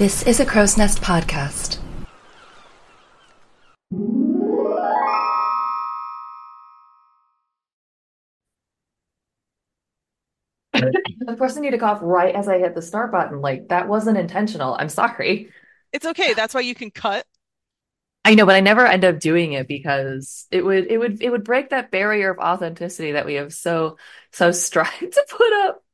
This is a Crow's Nest podcast. of course, I need to cough right as I hit the start button. Like, that wasn't intentional. I'm sorry. It's okay. That's why you can cut. I know, but I never end up doing it because it would it would it would break that barrier of authenticity that we have so so strive to put up.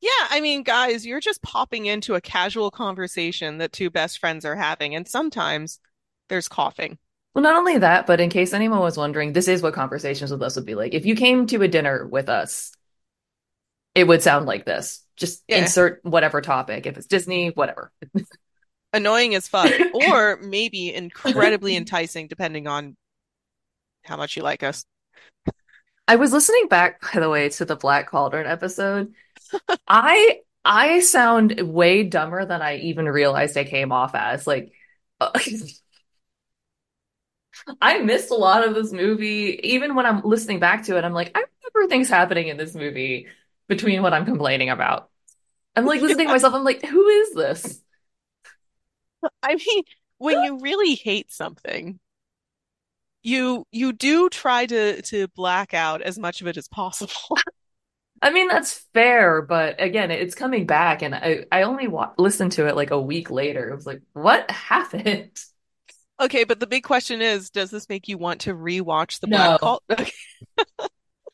Yeah, I mean, guys, you're just popping into a casual conversation that two best friends are having, and sometimes there's coughing. Well, not only that, but in case anyone was wondering, this is what conversations with us would be like. If you came to a dinner with us, it would sound like this. Just Yeah. insert whatever topic. If it's Disney, whatever. Annoying as fuck, or maybe incredibly enticing, depending on how much you like us. I was listening back, by the way, to the Black Cauldron episode. I I sound way dumber than I even realized I came off as. Like, I missed a lot of this movie. Even when I'm listening back to it, I'm like, I remember things happening in this movie between what I'm complaining about. I'm like listening to myself. I'm like, who is this? I mean, when you really hate something, you you do try to to black out as much of it as possible. I mean, that's fair, but again, it's coming back, and I I only wa listened to it like a week later. It was like, what happened? Okay, but the big question is, does this make you want to rewatch the No. Black Cauldron?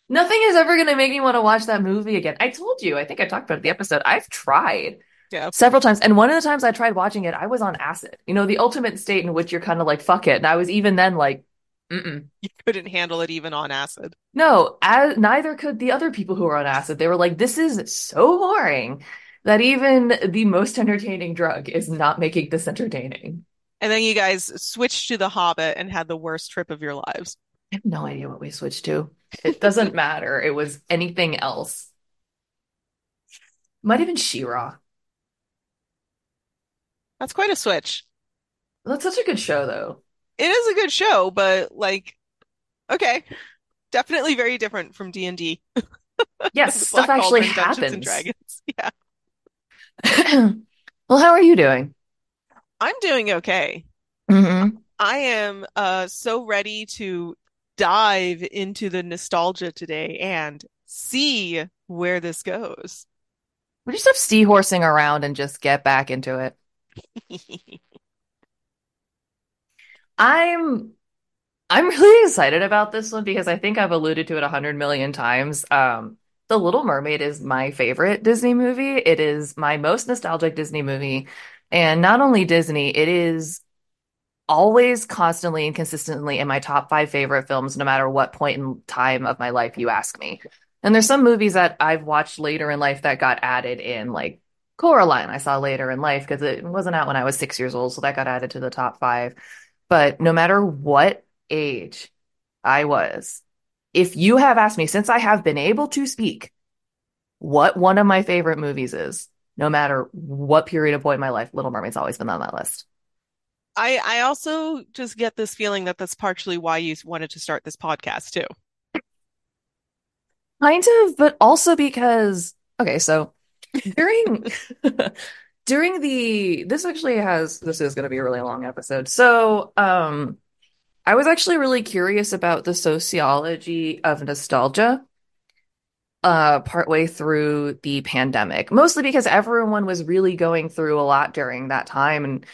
Nothing is ever going to make me want to watch that movie again. I told you, I think I talked about it the episode. I've tried Yeah. several times, and one of the times I tried watching it, I was on acid. You know, the ultimate state in which you're kind of like, fuck it. And I was even then like, mm-mm. You couldn't handle it even on acid. No, as, neither could the other people who were on acid. They were like, this is so boring that even the most entertaining drug is not making this entertaining. And then you guys switched to The Hobbit and had the worst trip of your lives. I have no idea what we switched to. It doesn't matter. It was anything else. Might have been She-Ra. That's quite a switch. That's such a good show, though. It is a good show, but like, okay, definitely very different from D&D. Yes, The stuff Black actually Cauldron, Dungeons and happens. Dragons. Yeah. Well, how are you doing? I'm doing okay. Mm-hmm. I am uh so ready to dive into the nostalgia today and see where this goes. We just stop seahorsing around and just get back into it? I'm I'm really excited about this one because I think I've alluded to it a hundred million times. Um, The Little Mermaid is my favorite Disney movie. It is my most nostalgic Disney movie. And not only Disney, it is always constantly and consistently in my top five favorite films, no matter what point in time of my life you ask me. And there's some movies that I've watched later in life that got added in, like Coraline, I saw later in life because it wasn't out when I was six years old, so that got added to the top five. But no matter what age I was, if you have asked me since I have been able to speak what one of my favorite movies is, no matter what period of point in my life, Little Mermaid's always been on that list. I I also just get this feeling that that's partially why you wanted to start this podcast too. Kind of, but also because okay, so during during the this actually has this is going to be a really long episode. So, um I was actually really curious about the sociology of nostalgia uh partway through the pandemic, mostly because everyone was really going through a lot during that time and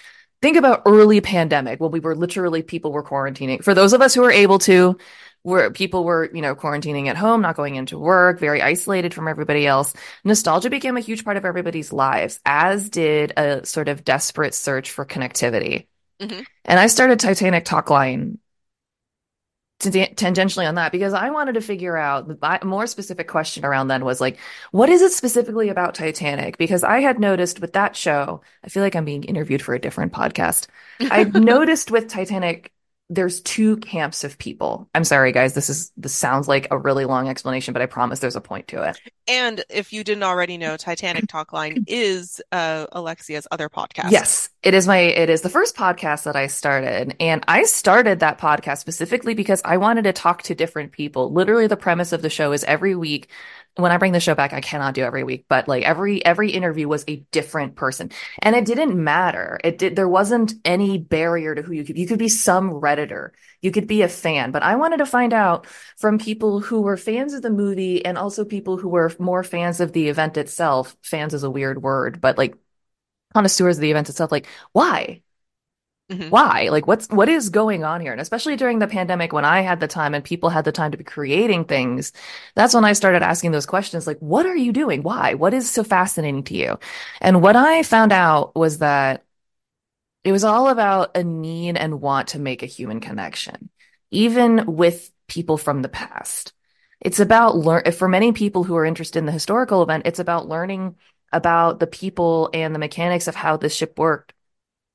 think about early pandemic when we were literally people were quarantining. For those of us who were able to where people were, you know, quarantining at home, not going into work, very isolated from everybody else. Nostalgia became a huge part of everybody's lives, as did a sort of desperate search for connectivity. Mhm. And I started Titanic Talkline tangentially on that because I wanted to figure out the more specific question around then was like, what is it specifically about Titanic? Because I had noticed with that show, I feel like I'm being interviewed for a different podcast. I noticed with Titanic, there's two camps of people. I'm sorry, guys. This is this sounds like a really long explanation, but I promise there's a point to it. And if you didn't already know, Titanic Talkline is uh, Alexia's other podcast. Yes, it is my it is the first podcast that I started, and I started that podcast specifically because I wanted to talk to different people. Literally, the premise of the show is every week when I bring the show back, I cannot do every week, but like every every interview was a different person. And it didn't matter. It did there wasn't any barrier to who you could you could be some Redditor. You could be a fan, but I wanted to find out from people who were fans of the movie and also people who were more fans of the event itself. Fans is a weird word, but like connoisseurs of the event itself, like why? Hmm why? Like what's what is going on here? And especially during the pandemic when I had the time and people had the time to be creating things, that's when I started asking those questions like what are you doing? Why? What is so fascinating to you? And what I found out was that it was all about a need and want to make a human connection, even with people from the past. It's about learn for many people who are interested in the historical event, it's about learning about the people and the mechanics of how this ship worked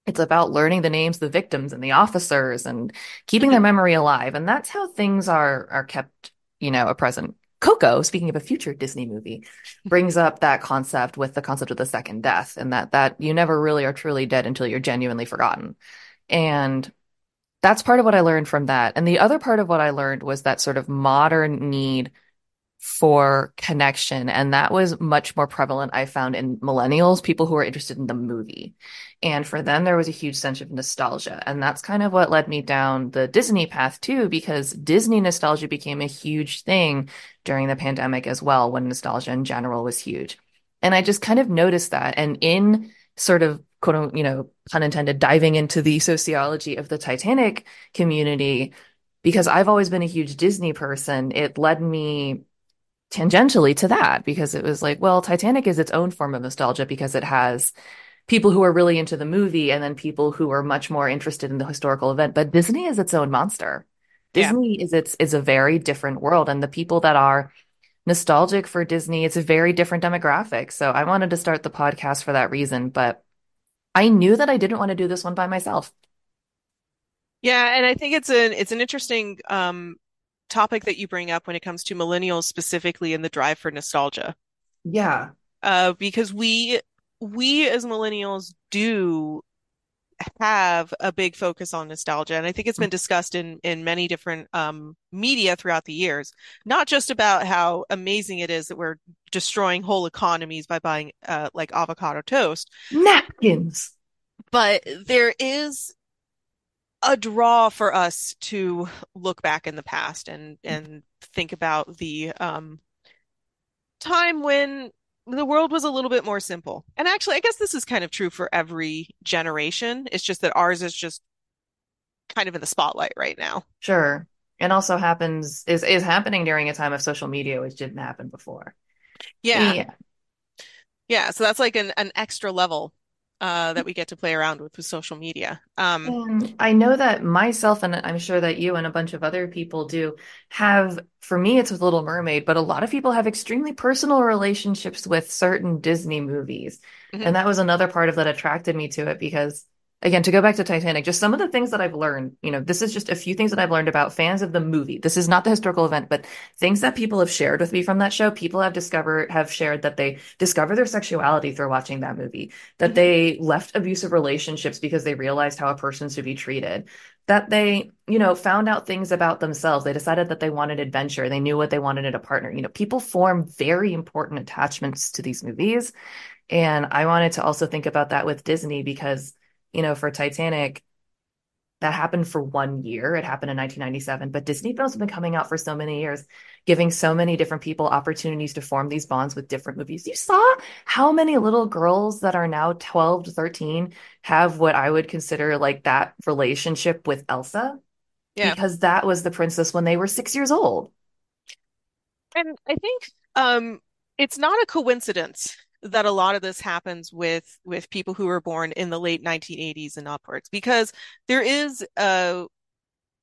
it's about learning the names of the victims and the officers and keeping their hmm memory alive. And that's how things are are kept, you know, a present. Coco, speaking of a future Disney movie, brings up that concept with the concept of the second death and that that you never really are truly dead until you're genuinely forgotten. And that's part of what I learned from that. And the other part of what I learned was that sort of modern need for connection. And that was much more prevalent, I found, in millennials, people who are interested in the movie. And for them, there was a huge sense of nostalgia. And that's kind of what led me down the Disney path too, because Disney nostalgia became a huge thing during the pandemic as well, when nostalgia in general was huge. And I just kind of noticed that. And in sort of quote you know, pun intended, diving into the sociology of the Titanic community, because I've always been a huge Disney person, it led me tangentially to that because it was like, well, Titanic is its own form of nostalgia because it has people who are really into the movie and then people who are much more interested in the historical event. But Disney is its own monster. Yeah. Disney is its is a very different world, and the people that are nostalgic for Disney, it's a very different demographic. So I wanted to start the podcast for that reason, but I knew that I didn't want to do this one by myself. Yeah, and I think it's an it's an interesting um topic that you bring up when it comes to millennials specifically in the drive for nostalgia. Yeah, Uh, because we we as millennials do have a big focus on nostalgia, and I think it's been discussed in in many different um media throughout the years. Not just about how amazing it is that we're destroying whole economies by buying uh like avocado toast, napkins. but there is a draw for us to look back in the past and and think about the um time when the world was a little bit more simple. And actually, I guess this is kind of true for every generation. It's just that ours is just kind of in the spotlight right now. Sure. And also happens is is happening during a time of social media, which didn't happen before. Yeah. Yeah. Yeah, so that's like an an extra level uh that we get to play around with with social media. Um And I know that myself, and I'm sure that you and a bunch of other people do, have, for me, it's with Little Mermaid, but a lot of people have extremely personal relationships with certain Disney movies. mhm, And that was another part of that attracted me to it because, again, to go back to Titanic, just some of the things that I've learned, you know, this is just a few things that I've learned about fans of the movie. This is not the historical event, but things that people have shared with me from that show. People have discovered, have shared that they discover their sexuality through watching that movie that mhm, they left abusive relationships because they realized how a person should be treated, that they, you know, found out things about themselves. They decided that they wanted adventure. They knew what they wanted in a partner. You know, people form very important attachments to these movies. And I wanted to also think about that with Disney because, you know, for Titanic, that happened for one year. It happened in 1997, but Disney films have been coming out for so many years, giving so many different people opportunities to form these bonds with different movies. You saw how many little girls that are now 12 to 13 have what I would consider like that relationship with Elsa, yeah. because that was the princess when they were six years old. And I think um it's not a coincidence that a lot of this happens with with people who were born in the late 1980s and upwards because there is uh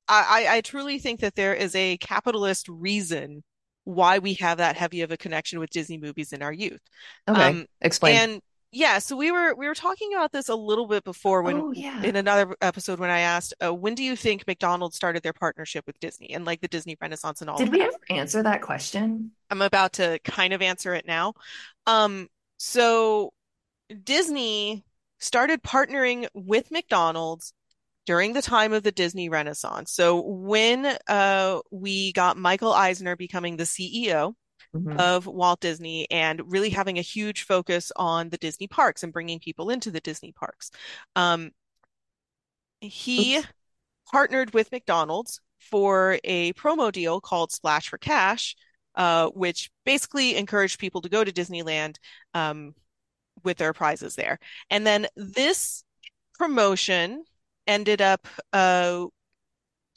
I, I truly think that there is a capitalist reason why we have that heavy of a connection with Disney movies in our youth. Okay, Um, explain. and yeah, so we were we were talking about this a little bit before when Oh, yeah. in another episode when I asked, uh, when do you think McDonald's started their partnership with Disney and like the Disney Renaissance and all Did we that? ever answer that question? I'm about to kind of answer it now. Um, so Disney started partnering with McDonald's during the time of the Disney Renaissance. So when uh we got Michael Eisner becoming the CEO, hmm of Walt Disney and really having a huge focus on the Disney parks and bringing people into the Disney parks. Um, he Oops. partnered with McDonald's for a promo deal called Splash for Cash, uh, which basically encouraged people to go to Disneyland um, with their prizes there. And then this promotion ended up uh,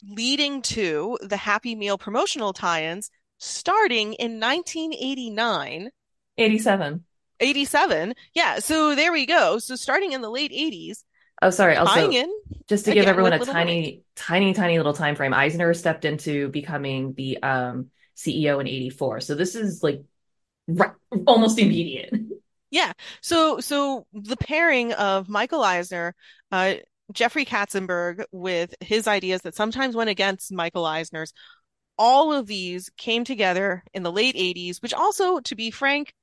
leading to the Happy Meal promotional tie-ins starting in 1989 87. 87. Yeah, so there we go. So starting in the late 80s, Oh, sorry. Also, in just to give everyone a Little tiny, tiny, tiny little time frame, Eisner stepped into becoming the um, CEO in 84. So this is like right, almost immediate. Yeah. So so the pairing of Michael Eisner, uh, Jeffrey Katzenberg with his ideas that sometimes went against Michael Eisner's, all of these came together in the late 80s, which also, to be frank,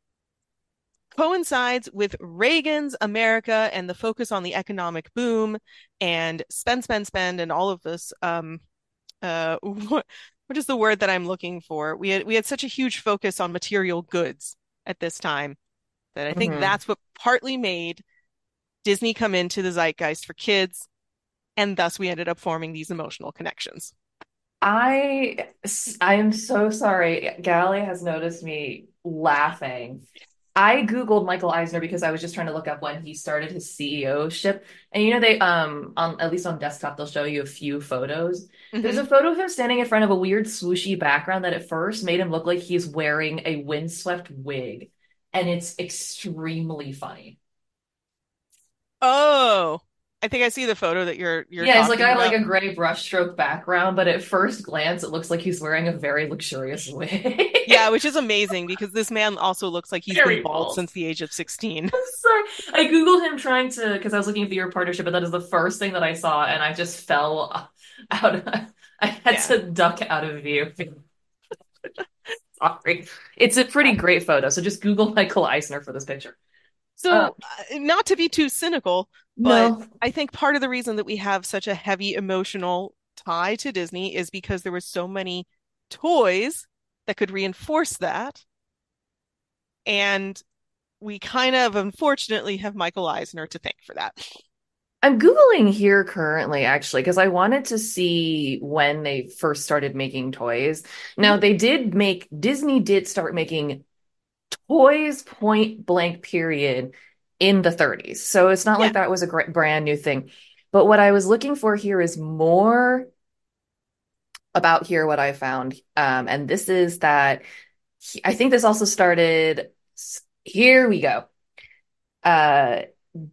coincides with Reagan's America and the focus on the economic boom and spend, spend, spend, and all of this. Um, uh, what, is the word that I'm looking for? We had we had such a huge focus on material goods at this time that I think hmm that's what partly made Disney come into the zeitgeist for kids, and thus we ended up forming these emotional connections. I I am so sorry. Gally has noticed me laughing. I Googled Michael Eisner because I was just trying to look up when he started his CEO ship. And you know, they um on at least on desktop they'll show you a few photos. There's hmm a photo of him standing in front of a weird swooshy background that at first made him look like he's wearing a windswept wig. And it's extremely funny. Oh, I think I see the photo that you're you're Yeah, it's like I have like a gray brushstroke background, but at first glance it looks like he's wearing a very luxurious wig. Yeah, which is amazing because this man also looks like he's been Very bald since the age of 16. Sorry. I Googled him trying to, because I was looking for your partnership, but that is the first thing that I saw, and I just fell out. Of, I had Yeah. to duck out of view. Sorry. It's a pretty great photo, so just Google Michael Eisner for this picture. So, uh, not to be too cynical, but no, I think part of the reason that we have such a heavy emotional tie to Disney is because there were so many toys that could reinforce that. And we kind of unfortunately have Michael Eisner to thank for that. I'm Googling here currently, actually, because I wanted to see when they first started making toys. Now, Mhm. they did make, Disney did start making toys point blank period in the 30s. So it's not Yeah. like that was a great, brand new thing. But what I was looking for here is more about here what I found. Um, and this is that he- I think this also started. Here we go. Uh,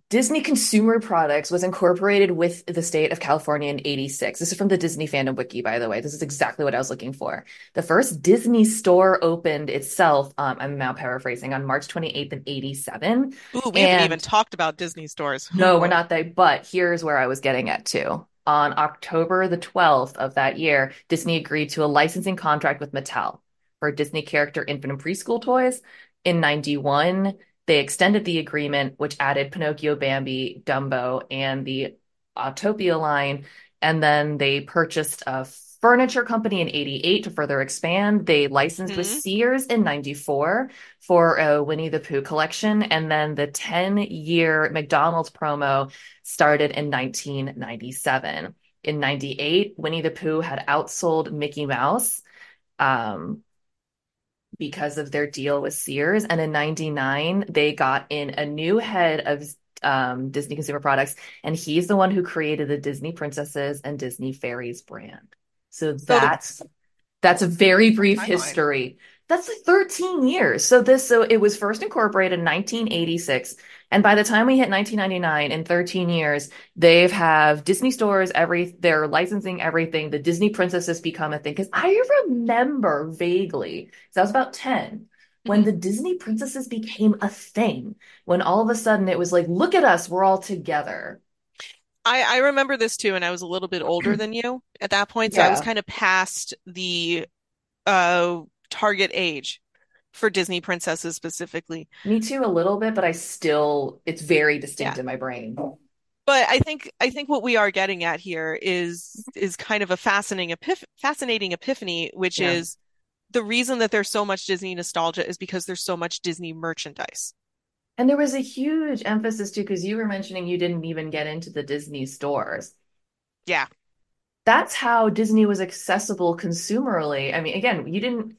Disney Consumer Products was incorporated with the state of California in 86. This is from the Disney Fandom Wiki, by the way. This is exactly what I was looking for. The first Disney store opened itself, um, I'm now paraphrasing, on March 28th in 87. Ooh, we haven't even talked about Disney stores. No, we're not there, but here's where I was getting at too. On October the 12th of that year, Disney agreed to a licensing contract with Mattel for Disney character infant and preschool toys. In 91, they extended the agreement, which added Pinocchio, Bambi, Dumbo, and the Autopia line. And then they purchased a furniture company in 88 to further expand. They licensed with hmm Sears in 94 for a Winnie the Pooh collection. And then the 10 year McDonald's promo started in 1997. In 98, Winnie the Pooh had outsold Mickey Mouse um, because of their deal with Sears. And in 99, they got in a new head of um, Disney Consumer Products, and he's the one who created the Disney Princesses and Disney Fairies brand. So So the that's that's a very brief history. That's like 13 years. So this so it was first incorporated in 1986 and by the time we hit 1999 in 13 years they've have Disney stores every they're licensing everything. The Disney princesses become a thing cuz I remember vaguely cuz I was about 10 when Mhm. the Disney princesses became a thing. When all of a sudden it was like look at us, we're all together. I, I remember this too, and I was a little bit older than you at that point, so I was kind of past the uh target age for Disney princesses specifically. Me too a little bit, but I still it's very Yeah. distinct in my brain. But I think I think what we are getting at here is is kind of a fascinating epiph fascinating epiphany, which Yeah. is the reason that there's so much Disney nostalgia is because there's so much Disney merchandise. And there was a huge emphasis too, because you were mentioning you didn't even get into the Disney stores. Yeah. That's how Disney was accessible consumerly. I mean, again, you didn't.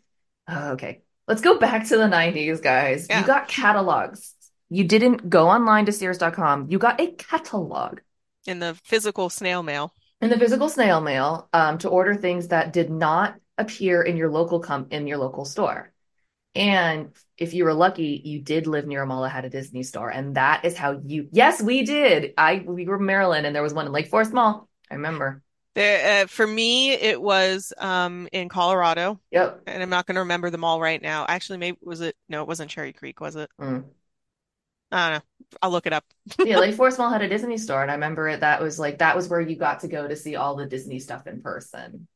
Oh, okay. Let's go back to the 90s, guys. You got catalogs. You didn't go online to Sears.com. You got a catalog In the physical snail mail. in the physical snail mail um, to order things that did not appear in your local com in your local store. And if you were lucky, you did live near a mall that had a Disney store, and that is how you. Yes, we did. I we were in Maryland, and there was one in Lake Forest Mall. I remember. There, uh, for me, it was um, in Colorado, Yep. and I'm not going to remember them all right now. Actually, maybe was it? No, it wasn't Cherry Creek, was it? Mm. I don't know. I'll look it up. Yeah, Lake Forest Mall had a Disney store, and I remember it. That was like that was where you got to go to see all the Disney stuff in person.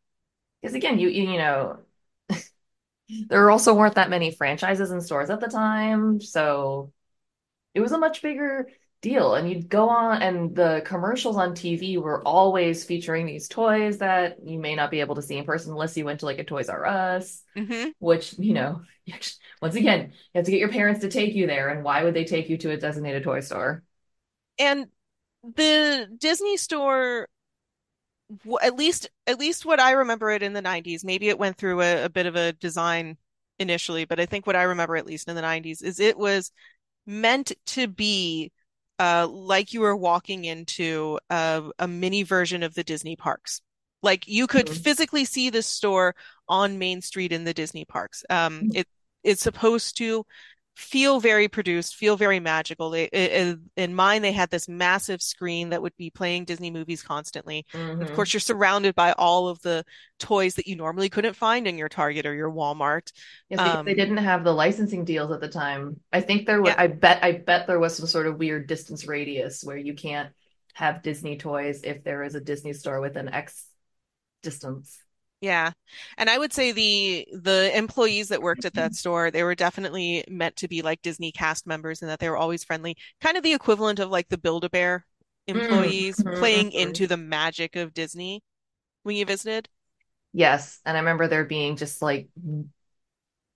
Because again, you you, you know, there also weren't that many franchises and stores at the time, so it was a much bigger deal. And you'd go on, and the commercials on TV were always featuring these toys that you may not be able to see in person unless you went to like a Toys R Us, hmm which, you know, once again, you have to get your parents to take you there. And why would they take you to a designated toy store? And the Disney store, at least at least what I remember it in the 90s, maybe it went through a, a bit of a design initially, but I think what I remember at least in the 90s is it was meant to be uh, like you were walking into a, a mini version of the Disney parks. Like you could Mhm. physically see this store on Main Street in the Disney parks. Um, it it's supposed to feel very produced, feel very magical. They, i- in mine, they had this massive screen that would be playing Disney movies constantly. And of course, you're surrounded by all of the toys that you normally couldn't find in your Target or your Walmart. Yes, because they Um, didn't have the licensing deals at the time. I think there was, yeah, I bet, I bet there was some sort of weird distance radius where you can't have Disney toys if there is a Disney store within X distance. Yeah. And I would say the the employees that worked at that store, they were definitely meant to be like Disney cast members and that they were always friendly. Kind of the equivalent of like the Build-A-Bear Mm, employees mhm, playing into the magic of Disney when you visited. Yes, and I remember there being just like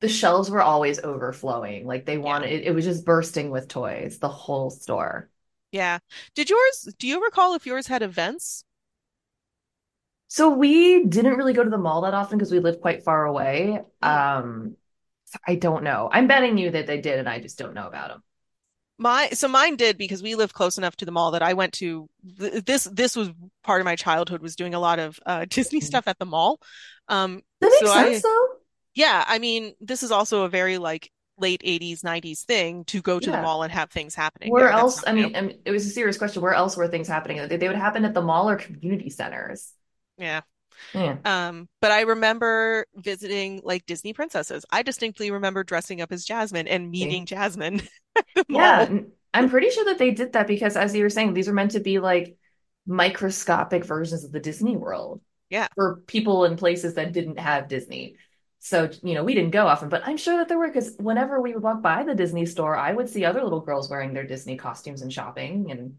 the shelves were always overflowing. Like they Yeah. wanted, it, it was just bursting with toys, the whole store. Yeah. Did yours, do you recall if yours had events? So we didn't really go to the mall that often because we lived quite far away. Um, I don't know. I'm betting you that they did, and I just don't know about them. My so mine did because we live close enough to the mall that I went to th this this was part of my childhood was doing a lot of uh Disney stuff at the mall. Um That so makes sense I though. Yeah, I mean, this is also a very like late 80s, 90s thing to go to the mall and have things happening Where. Else? I mean, I mean, it was a serious question. Where else were things happening? They, they would happen at the mall or community centers. Yeah. Yeah. Um, but I remember visiting like Disney princesses. I distinctly remember dressing up as Jasmine and meeting Jasmine Yeah. mall. n- I'm pretty sure that they did that because, as you were saying, these were meant to be like microscopic versions of the Disney World Yeah. for people in places that didn't have Disney. So, you know, we didn't go often, but I'm sure that there were because whenever we would walk by the Disney store, I would see other little girls wearing their Disney costumes and shopping and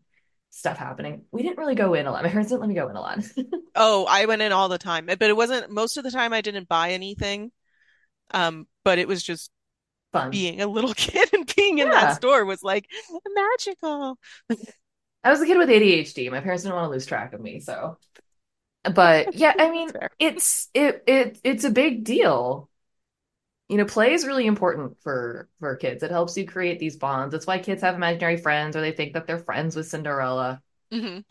stuff happening. We didn't really go in a lot. My parents didn't let me go in a lot. Oh, I went in all the time, but it wasn't most of the time I didn't buy anything. Um, but it was just Fun. being a little kid and being in that store was like magical. I was a kid with ADHD. My parents didn't want to lose track of me, so. But yeah, I mean, it's it it it's a big deal. You know, play is really important for for kids. It helps you create these bonds. That's why kids have imaginary friends or they think that they're friends with Cinderella. hmm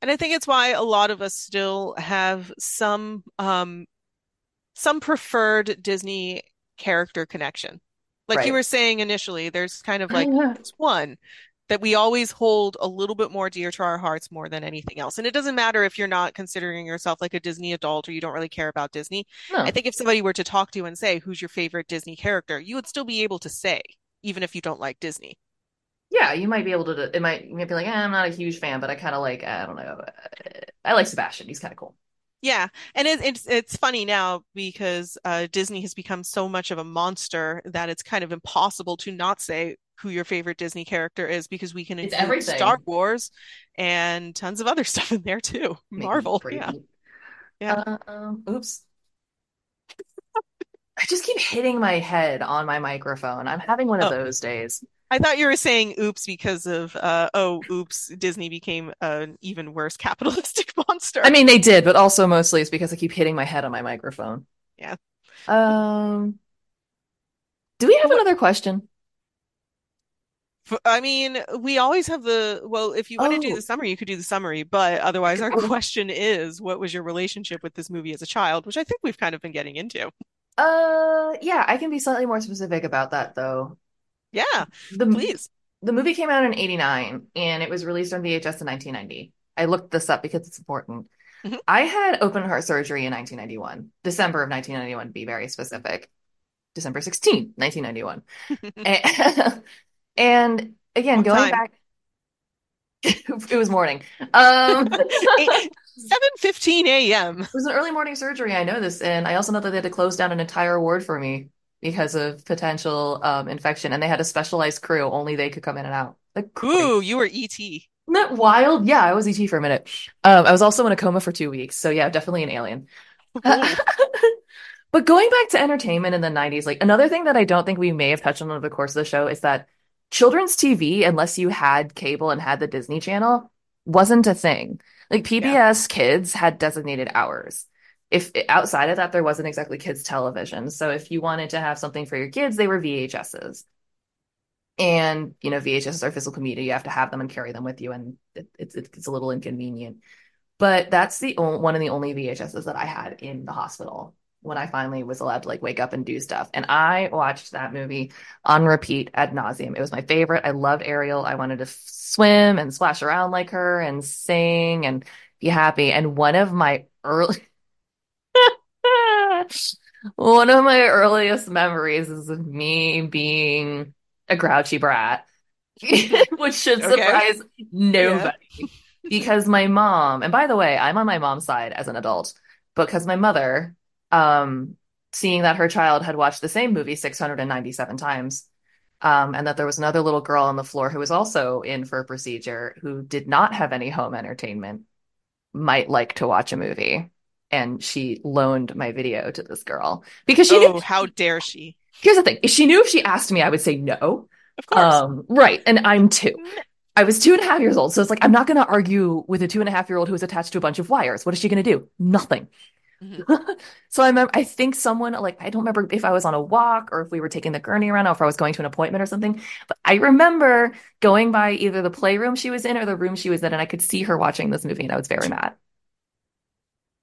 And I think it's why a lot of us still have some um some preferred Disney character connection. Like you were saying initially, there's kind of like one that we always hold a little bit more dear to our hearts more than anything else. And it doesn't matter if you're not considering yourself like a Disney adult or you don't really care about Disney. I think if somebody were to talk to you and say, who's your favorite Disney character, you would still be able to say, even if you don't like Disney. Yeah, you might be able to it might you might be like, eh, I'm not a huge fan, but I kind of like, I don't know. I like Sebastian. He's kind of cool. Yeah, and it, it's it's funny now because uh, Disney has become so much of a monster that it's kind of impossible to not say who your favorite Disney character is because we can It's include Star. Wars and tons of other stuff in there too. Marvel, yeah, yeah. Uh, um, oops. I just keep hitting my head on my microphone. I'm having one of Oh, those days. I thought you were saying oops because of uh oh oops Disney became an even worse capitalistic monster. I mean, they did, but also mostly it's because I keep hitting my head on my microphone. Yeah. Um, do we have What another question? I mean, we always have the well, if you want to do the Oh, summary, you could do the summary, but otherwise our question is what was your relationship with this movie as a child, which I think we've kind of been getting into. Uh, yeah, I can be slightly more specific about that though. Yeah, The please. the movie came out in 89 and it was released on VHS in 1990. I looked this up because it's important. Mhm. I had open heart surgery in 1991, December of 1991 to be very specific. December 16th, 1991. And, and again, Long going time. back, it was morning. Um, it 7:15 a.m. It was an early morning surgery. I know this, and I also know that they had to close down an entire ward for me because of potential um, infection, and they had a specialized crew. Only they could come in and out. Like. Ooh, you were E.T. Isn't that wild? Yeah, I was ET for a minute. Um, I was also in a coma for two weeks, so yeah, definitely an alien. But going back to entertainment in the 90s, like another thing that I don't think we may have touched on over the course of the show is that children's TV, unless you had cable and had the Disney Channel, wasn't a thing. Like Yeah. PBS Kids had designated hours. If outside of that, there wasn't exactly kids television. So if you wanted to have something for your kids, they were VHSs. And, you know, VHSs are physical media. You have to have them and carry them with you, and it, it's it's a little inconvenient. But that's the only one of the only VHSs that I had in the hospital when I finally was allowed to like wake up and do stuff. And I watched that movie on repeat ad nauseum. It was my favorite. I loved Ariel. I wanted to f- swim and splash around like her and sing and be happy. And one of my early one of my earliest memories is of me being a grouchy brat, which should Okay. surprise Yeah. nobody because my mom, and by the way, I'm on my mom's side as an adult, because my mother, um, seeing that her child had watched the same movie 697 times, um, and that there was another little girl on the floor who was also in for a procedure who did not have any home entertainment, might like to watch a movie. And she loaned my video to this girl because she knew, Oh, how dare she? here's the thing, if she knew if she asked me, I would say no. Of course. Um, right. And I'm two. I was two and a half years old. So it's like, I'm not going to argue with a two and a half year old who is attached to a bunch of wires. What is she going to do? Nothing. Mhm. So I remember, I think someone, like, I don't remember if I was on a walk or if we were taking the gurney around or if I was going to an appointment or something. But I remember going by either the playroom she was in or the room she was in, and I could see her watching this movie, and I was very mad.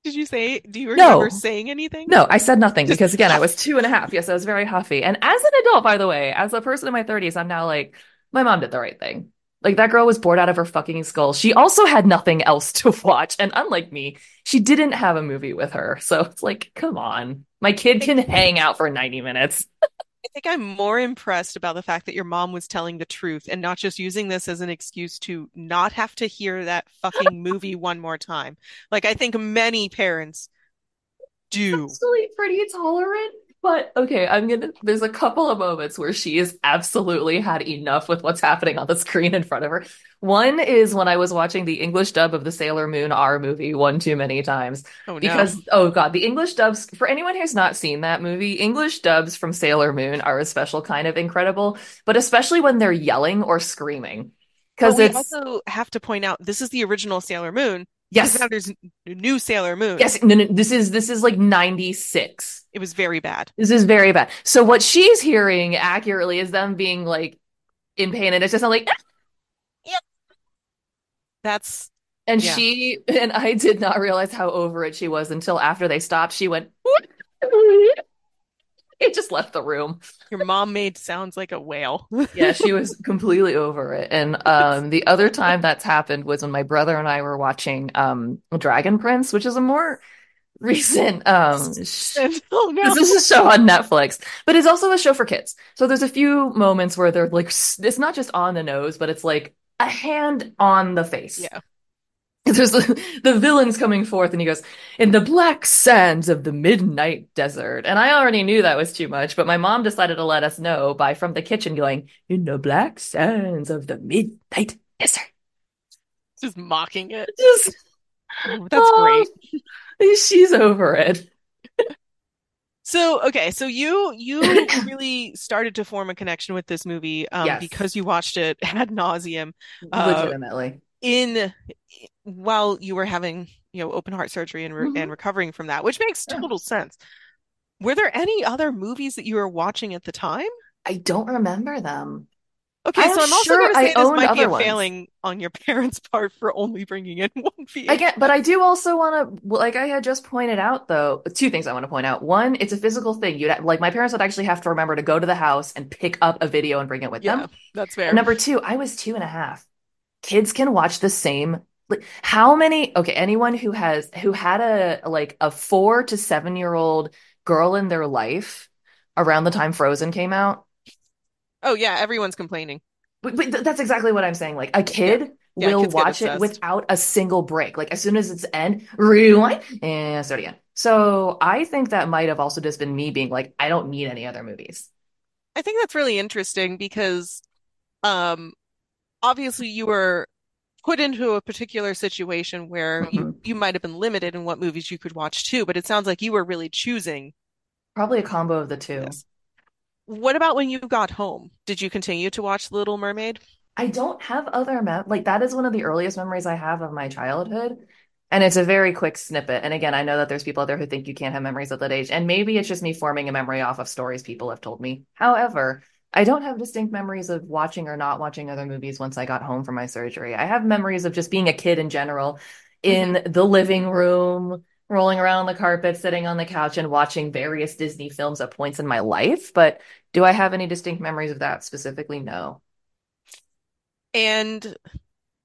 Did you say, do you remember No, saying anything? no, I said nothing Just because, again, I was two and a half. Yes, I was very huffy. And as an adult, by the way, as a person in my 30s, I'm now like, my mom did the right thing. Like, that girl was bored out of her fucking skull. She also had nothing else to watch. And unlike me, she didn't have a movie with her. So it's like, come on. My kid can hang out for 90 minutes. I think I'm more impressed about the fact that your mom was telling the truth and not just using this as an excuse to not have to hear that fucking movie one more time. Like I think many parents do. actually pretty tolerant. But okay, I'm gonna. There's a couple of moments where she has absolutely had enough with what's happening on the screen in front of her. One is when I was watching the English dub of the Sailor Moon R movie one too many times Oh no. because, oh God, the English dubs, for anyone who's not seen that movie, English dubs from Sailor Moon are a special kind of incredible, but especially when they're yelling or screaming. Because oh, we it's, also have to point out this is the original Sailor Moon because now yes, there's new Sailor Moon. yes, no, no, this is, this is like 96. It was very bad. This is very bad. So what she's hearing accurately is them being like in pain, and it's just not like, "Ah!" Yep. That's and yeah. she and I did not realize how over it she was until after they stopped. She went, it just left the room. Your mom made sounds like a whale. Yeah, she was completely over it. And um, the other time that's happened was when my brother and I were watching um, Dragon Prince, which is a more recent um, sh- oh no. This is a show on Netflix, but it's also a show for kids. So there's a few moments where they're like, it's not just on the nose, but it's like a hand on the face. Yeah. There's the, the villain's coming forth, and he goes, In the black sands of the midnight desert. And I already knew that was too much, but my mom decided to let us know by from the kitchen going, In the black sands of the midnight desert. Just mocking it. Just, Oh, that's oh, great. she's over it. So, okay, so you you really started to form a connection with this movie um Yes, because you watched it ad nauseum uh legitimately. in while you were having, you know, open heart surgery and re and hmm recovering from that, which makes Yeah. total sense. Were there any other movies that you were watching at the time? I don't remember them. I Okay, am so I'm also sure going to I say this owned might be a ones. failing on your parents' part for only bringing in one I get, but I do also want to, like I had just pointed out, though, two things I want to point out. One, it's a physical thing. You'd like my parents would actually have to remember to go to the house and pick up a video and bring it with Yeah, them. that's And fair. number two, I was two and a half. Kids can watch the same. Like, how many? Okay, anyone who has who had a like a four to seven year old girl in their life around the time Frozen came out Oh yeah, everyone's complaining. But, but th- that's exactly what I'm saying. Like a kid Yeah, will watch it without a single break. Like as soon as it's end, rewind and start again. So I think that might have also just been me being like, I don't need any other movies. I think that's really interesting because um obviously you were put into a particular situation where you Mhm. you might have been limited in what movies you could watch too, but it sounds like you were really choosing Probably a combo of the two. this. What about when you got home? Did you continue to watch Little Mermaid? I don't have other mem like that is one of the earliest memories I have of my childhood. And it's a very quick snippet. And again, I know that there's people out there who think you can't have memories at that age. And maybe it's just me forming a memory off of stories people have told me. However, I don't have distinct memories of watching or not watching other movies once I got home from my surgery. I have memories of just being a kid in general in the living room, rolling around on the carpet, sitting on the couch, and watching various Disney films at points in my life. But do I have any distinct memories of that specifically? No. And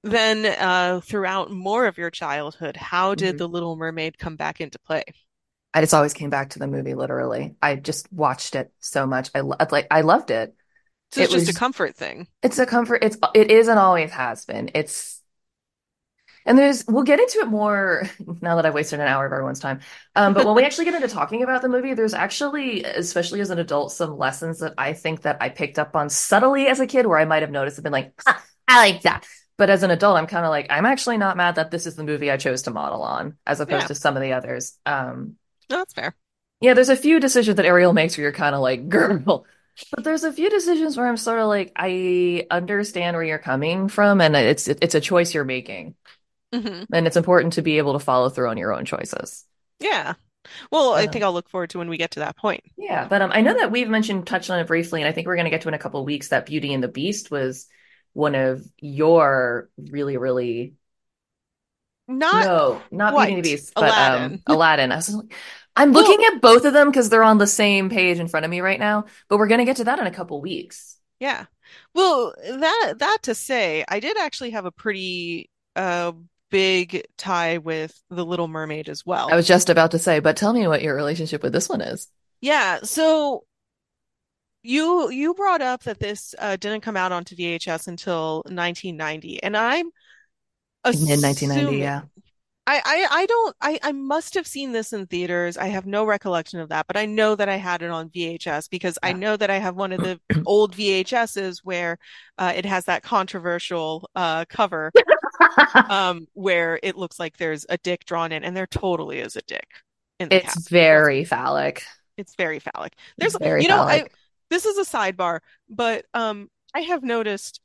then uh throughout more of your childhood, how did Mhm. The Little Mermaid come back into play? I just always came back to the movie, literally. I just watched it so much. I lo- like I loved it. So It it's just a comfort thing. it's a comfort. It's it is and always has been. It's and there's we'll get into it more now that I've wasted an hour of everyone's time. Um, but when we actually get into talking about the movie, there's actually, especially as an adult, some lessons that I think that I picked up on subtly as a kid where I might have noticed and been like, "Ha, I like that. But as an adult, I'm kind of like, I'm actually not mad that this is the movie I chose to model on, as opposed Yeah, to some of the others. Um, no, that's fair. Yeah, there's a few decisions that Ariel makes where you're kind of like, girl. But there's a few decisions where I'm sort of like, I understand where you're coming from, and it's it's a choice you're making, hmm and it's important to be able to follow through on your own choices. Yeah. Well, I think I'll look forward to when we get to that point. yeah, but um, I know that we've mentioned touched on it briefly, and I think we're going to get to in a couple of weeks that Beauty and the Beast was one of your really, really Not no, not Beauty and the Beast, but um, Aladdin. Aladdin. I was like, I'm Well, looking at both of them because they're on the same page in front of me right now, but we're going to get to that in a couple weeks. yeah. Well, that that to say, I did actually have a pretty uh big tie with The Little Mermaid as well. I was just about to say, but tell me what your relationship with this one is. Yeah, so you you brought up that this uh, didn't come out onto VHS until 1990, and I'm Mid 1990, yeah. I, I I don't I I must have seen this in theaters. I have no recollection of that, but I know that I had it on VHS because I know that I have one of the old VHSs where uh, it has that controversial uh, cover um, where it looks like there's a dick drawn in, and there totally is a dick in the It's castle. Very phallic. it's very phallic. It's There's very you know I this is a sidebar, but um I have noticed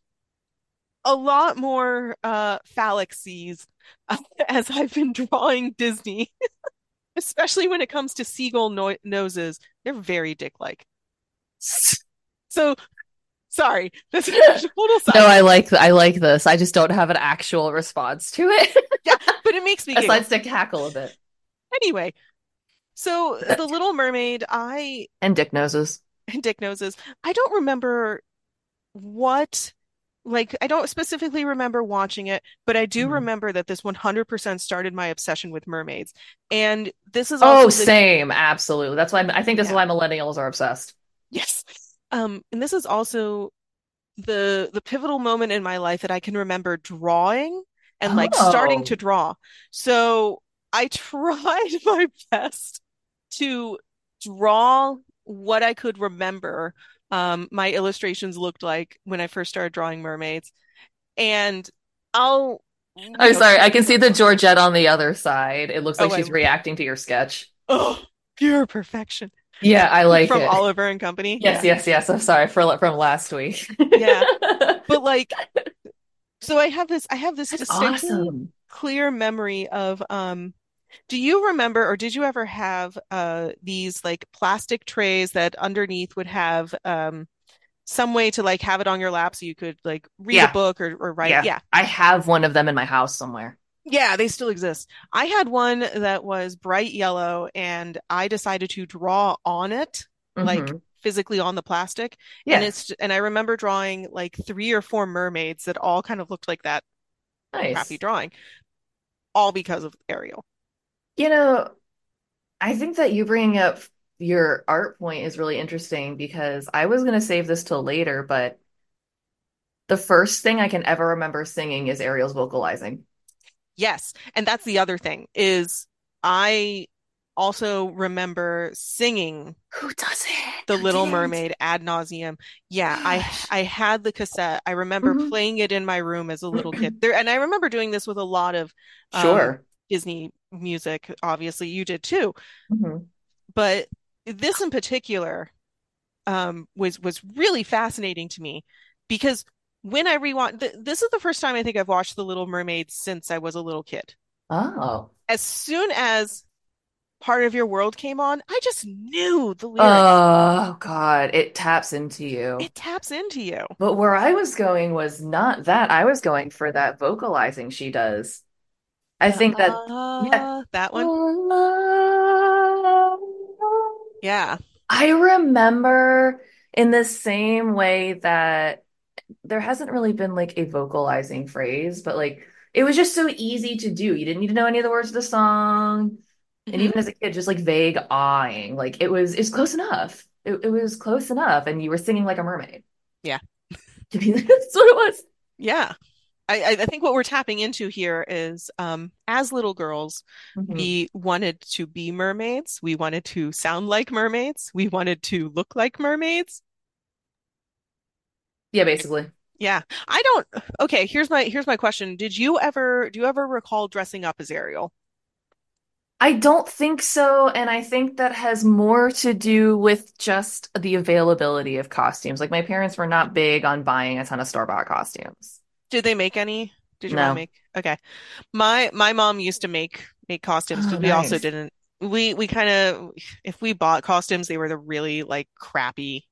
a lot more uh phallic seas as I've been drawing Disney. especially when it comes to seagull no noses. They're very dick-like. So sorry, this is a total No, side. I like I like this. I just don't have an actual response to it Yeah, but it makes me aside to cackle a bit. Anyway, so The Little Mermaid, I And dick noses. and Dick noses. I don't remember what like I don't specifically remember watching it, but I do Mhm. remember that this 100% started my obsession with mermaids. And this is Oh, the same. Absolutely. That's why I'm, I think this is why millennials are obsessed. yes. Um, and this is also the the pivotal moment in my life that I can remember drawing and like starting Oh. to draw. So I tried my best to draw what I could remember um, my illustrations looked like when I first started drawing mermaids. And I'll, I'm know, sorry. I can see the Georgette on the other side. It looks oh, like I, she's reacting to your sketch. oh, pure perfection. Yeah, I like from it. Oliver and Company. Yes, Yeah. yes, yes. I'm sorry for from last week. Yeah. But like so I have this I have this awesome. clear memory of um do you remember or did you ever have uh these like plastic trays that underneath would have um some way to like have it on your lap so you could like read a book or, or write? Yeah. yeah. I have one of them in my house somewhere. yeah they still exist. I had one that was bright yellow and I decided to draw on it like hmm physically on the plastic. And Yeah, it's and I remember drawing like three or four mermaids that all kind of looked like that crappy nice. drawing all because of Ariel You know, I think that you bringing up your art point is really interesting because I was going to save this till later, but the first thing I can ever remember singing is Ariel's vocalizing. Yes. And that's the other thing is I also remember singing Who does it? The Little? Mermaid ad nauseum. Yeah, I I had the cassette. I remember hmm playing it in my room as a little kid. There and I remember doing this with a lot of um Sure. Disney music. Obviously, you did too. hmm But this in particular um was was really fascinating to me because when I rewatched th this is the first time I think I've watched The Little Mermaid since I was a little kid. Oh. as soon as part of your world came on, I just knew the lyrics. Oh God, it taps into you. It taps into you. But where I was going was not that. I was going for that vocalizing she does. I think that, yeah. Uh, that one. Yeah. I remember in the same way that there hasn't really been like a vocalizing phrase, but like it was just so easy to do. You didn't need to know any of the words of the song. And hmm even as a kid, just like vague awing, like it was it's close enough. It, it was close enough, and you were singing like a mermaid. Yeah. To be that's what it was. Yeah. I, I think what we're tapping into here is um, as little girls, Mhm. we wanted to be mermaids. We wanted to sound like mermaids. We wanted to look like mermaids. Yeah, basically. Yeah. I don't. Okay, here's my here's my question. Did you ever do you ever recall dressing up as Ariel? I don't think so, and I think that has more to do with just the availability of costumes. Like my parents were not big on buying a ton of store-bought costumes. Did they make any? Did your mom make? Okay. My my mom used to make make costumes Oh, because we also didn't we we kind of if we bought costumes they were the really like crappy.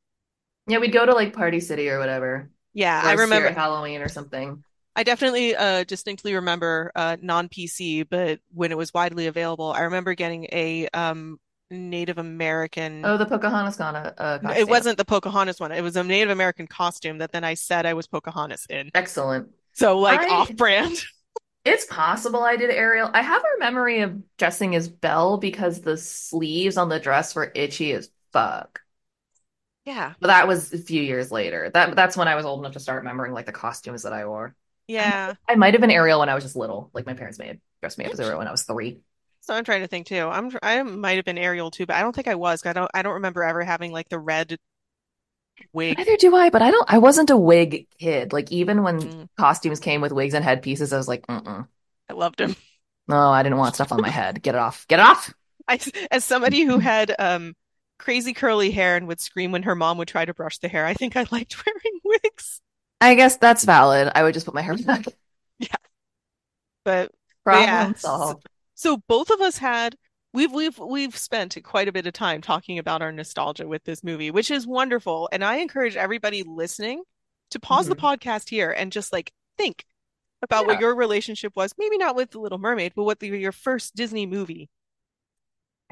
Yeah, we'd go to like Party City or whatever, Yeah, I remember Halloween or something. I definitely uh distinctly remember uh non-PC, but when it was widely available, I remember getting a um Native American Oh, the Pocahontas con uh, it wasn't the Pocahontas one. It was a Native American costume that then I said I was Pocahontas in. Excellent. So like I off-brand. It's possible I did Ariel. I have a memory of dressing as Belle because the sleeves on the dress were itchy as fuck. Yeah. But that was a few years later. That that's when I was old enough to start remembering like the costumes that I wore. I Yeah. I might have been Ariel when I was just little. Like my parents made dressed me up as Ariel when I was three. So I'm trying to think too. I'm I might have been Ariel too, but I don't think I was. I don't I don't remember ever having like the red wig. Neither do I, but I don't. I wasn't a wig kid. Like even when Mm, costumes came with wigs and headpieces, I was like, mm-mm. I loved him. No, I didn't want stuff on my head. Get it off. Get it off. I as somebody who had um crazy curly hair and would scream when her mom would try to brush the hair, I think I liked wearing wigs. I guess that's valid. I would just put my hair back. Yeah, but yeah. Problem So, solved. So both of us had we've we've we've spent quite a bit of time talking about our nostalgia with this movie, which is wonderful. And I encourage everybody listening to pause the Mhm. podcast here and just like think about what your relationship was. Maybe not with The Little Mermaid, but what the, your first Disney movie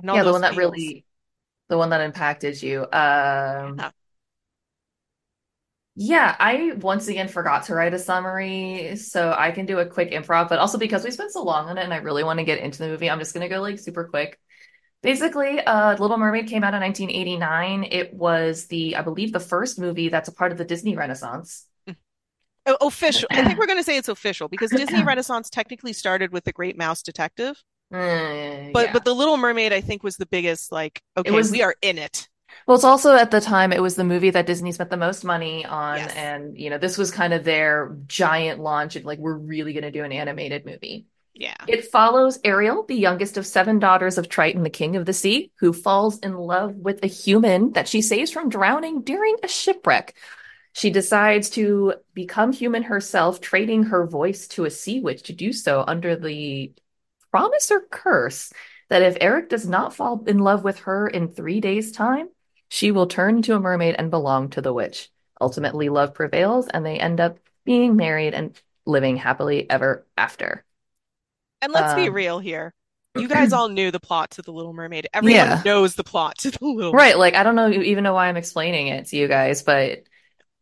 Yeah, the one that feels. really, the one that impacted you. Um, Yeah. Yeah, I once again forgot to write a summary, so I can do a quick improv, but also because we spent so long on it and I really want to get into the movie, I'm just gonna go like super quick. Basically, uh, Little Mermaid came out in 1989. It was the, I believe, the first movie that's a part of the Disney Renaissance. Official. I think we're going to say it's official because Disney Renaissance technically started with The Great Mouse Detective, Uh, but yeah. but The Little Mermaid I think was the biggest like okay, was we are in it. Well, it's also at the time it was the movie that Disney spent the most money on, Yes. and you know this was kind of their giant launch And like we're really going to do an animated movie. Yeah. It follows Ariel, the youngest of seven daughters of Triton, the king of the sea, who falls in love with a human that she saves from drowning during a shipwreck. She decides to become human herself, trading her voice to a sea witch to do so under the promise or curse that if Eric does not fall in love with her in three days' time, she will turn into a mermaid and belong to the witch. Ultimately, love prevails, and they end up being married and living happily ever after. And let's be Um, real here. You guys all knew the plot to The Little Mermaid. Everyone yeah, knows the plot to The Little right. Like, I don't know even know why I'm explaining it to you guys, but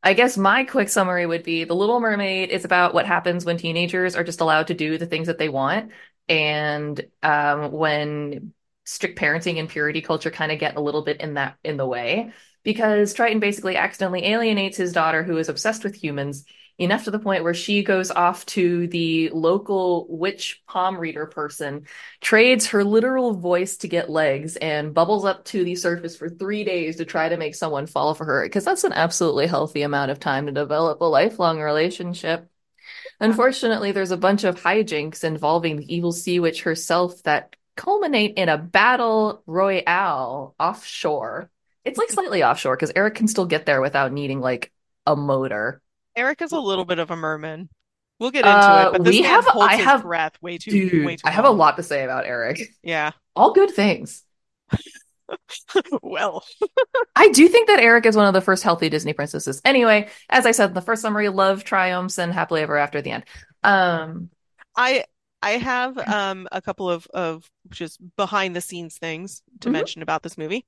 I guess my quick summary would be The Little Mermaid is about what happens when teenagers are just allowed to do the things that they want. And um, when strict parenting and purity culture kind of get a little bit in that in the way, because Triton basically accidentally alienates his daughter, who is obsessed with humans, enough to the point where she goes off to the local witch palm reader person trades her literal voice to get legs and bubbles up to the surface for three days to try to make someone fall for her because that's an absolutely healthy amount of time to develop a lifelong relationship. Unfortunately, there's a bunch of hijinks involving the evil sea witch herself that culminate in a battle royale offshore. It's like slightly offshore because Eric can still get there without needing like a motor. Eric is a little bit of a merman. We'll get into it, Uh, but this we have, holds I his have, breath way too way too I have a lot to say about Eric. Yeah. All good things. Well, I do think that Eric is one of the first healthy Disney princesses. Anyway, as I said in the first summary, love triumphs and happily ever after the end. Um, I I have um a couple of of just behind the scenes things to mhm. mention about this movie.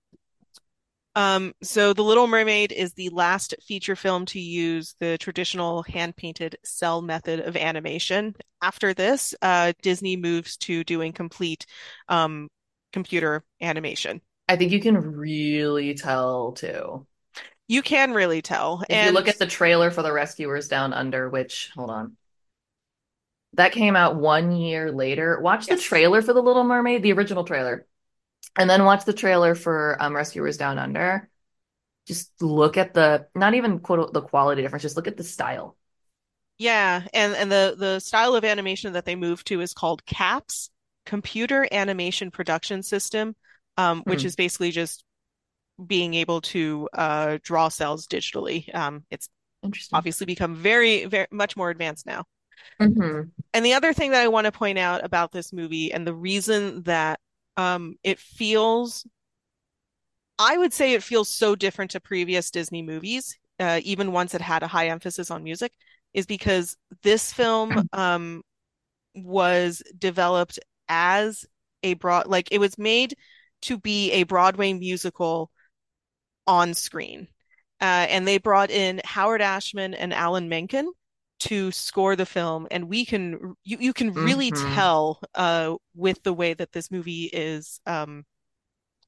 Um, so The Little Mermaid is the last feature film to use the traditional hand-painted cell method of animation. After this, uh, Disney moves to doing complete um, computer animation. I think you can really tell too. You can really tell. If you look at the trailer for The Rescuers Down Under, which, hold on, that came out one year later. Watch the trailer for The Little Mermaid, the original trailer, and then watch the trailer for um, Rescuers Down Under. Just look at the, not even quote the quality difference, just look at the style. yeah, and and the the style of animation that they moved to is called CAPS, Computer Animation Production System, um, which Hmm, is basically just being able to uh, draw cells digitally. Um, it's interesting. obviously become very, very much more advanced now. Hmm And the other thing that I want to point out about this movie and the reason that um, it feels, I would say it feels so different to previous Disney movies, uh, even ones that had a high emphasis on music, is because this film um, was developed as a broad, like it was made to be a Broadway musical on screen. Uh, and they brought in Howard Ashman and Alan Menken to score the film, and we can you you can really hmm tell uh, with the way that this movie is um,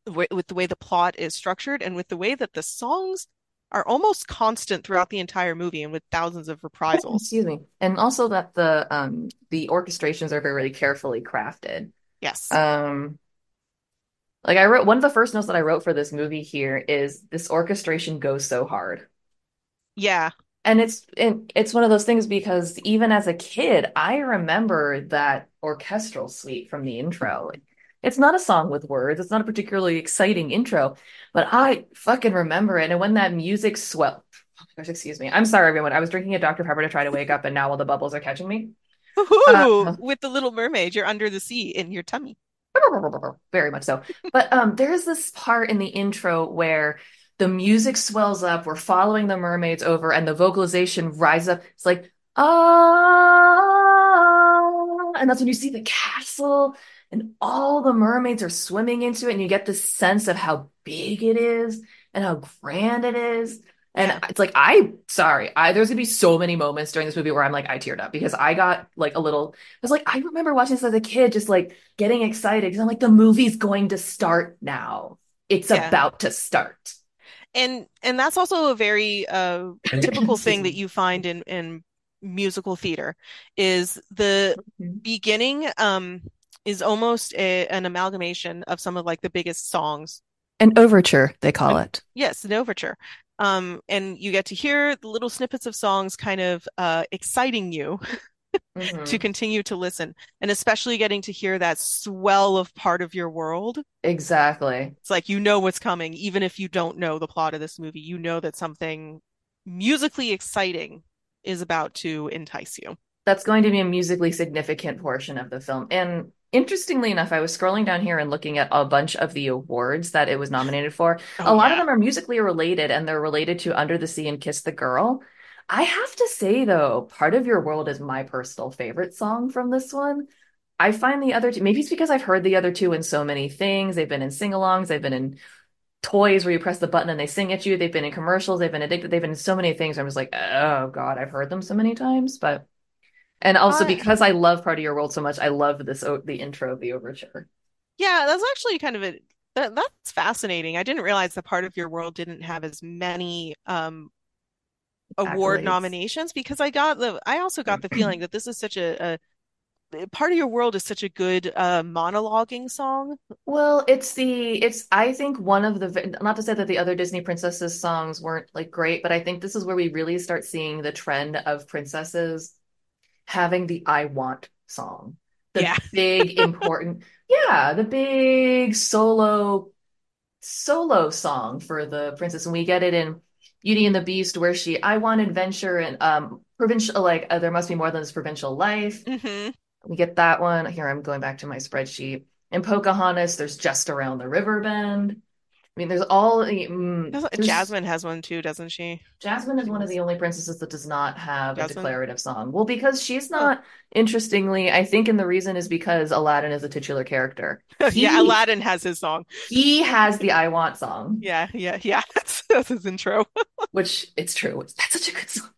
w with the way the plot is structured and with the way that the songs are almost constant throughout the entire movie and with thousands of reprisals. Excuse me. And also that the um the orchestrations are very carefully crafted. Yes. Um like I wrote one of the first notes that I wrote for this movie here is this orchestration goes so hard. Yeah. And it's and it's one of those things because even as a kid, I remember that orchestral suite from the intro. It's not a song with words. It's not a particularly exciting intro, but I fucking remember it. And when that music swell, oh my gosh, excuse me. I'm sorry, everyone. I was drinking a Dr. Pepper to try to wake up, and now all the bubbles are catching me. Woohoo! Um, With the Little Mermaid, you're under the sea in your tummy. very much so. But um, there's this part in the intro where the music swells up. We're following the mermaids over, and the vocalization rises up. It's like ah, and that's when you see the castle, and all the mermaids are swimming into it, and you get this sense of how big it is and how grand it is. And it's like I sorry, I there's gonna be so many moments during this movie where I'm like I teared up because I got like a little I was like I remember watching this as a kid just like getting excited because I'm like the movie's going to start now. It's Yeah. about to start. And and that's also a very uh typical thing that you find in in musical theater is the beginning um is almost a, an amalgamation of some of like the biggest songs. An overture, they call it. yes, an overture. Um and you get to hear the little snippets of songs kind of uh exciting you to hmm continue to listen. And especially getting to hear that swell of part of your world. Exactly. It's like you know what's coming, even if you don't know the plot of this movie. You know that something musically exciting is about to entice you. That's going to be a musically significant portion of the film. And interestingly enough, I was scrolling down here and looking at a bunch of the awards that it was nominated for. Oh A lot of them are musically related and they're related to Under the Sea and Kiss the Girl. I have to say, though, Part of Your World is my personal favorite song from this one. I find the other two, maybe it's because I've heard the other two in so many things. They've been in sing-alongs, they've been in toys where you press the button and they sing at you. They've been in commercials, they've been addicted, they've been in so many things. I'm just like, oh God, I've heard them so many times. But and also because I love Part of Your World so much, I love this the intro of the overture. yeah, that's actually kind of a that, that's fascinating. I didn't realize that part of your world didn't have as many um award Accolades. nominations because I got the I also got the feeling that this is such a, a part of your world is such a good uh monologuing song. Well, it's the it's I think one of the not to say that the other Disney princesses songs weren't like great, but I think this is where we really start seeing the trend of princesses having the I want song. The Yeah. big important, yeah, the big solo solo song for the princess, and we get it in Beauty and the Beast, where she I want adventure and um provincial like uh, there must be more than this provincial life. hmm We get that one. Here I'm going back to my spreadsheet. In Pocahontas, there's just around the river bend. I mean, there's all mm, there's Jasmine has one too, doesn't she? Jasmine is one of the only princesses that does not have a declarative song. Well, because she's Oh. not, interestingly, I think, and the reason is because Aladdin is a titular character. Yeah, Aladdin has his song. he has the I Want song, Yeah, yeah, yeah. That's, that's his intro. which it's true. That's such a good song.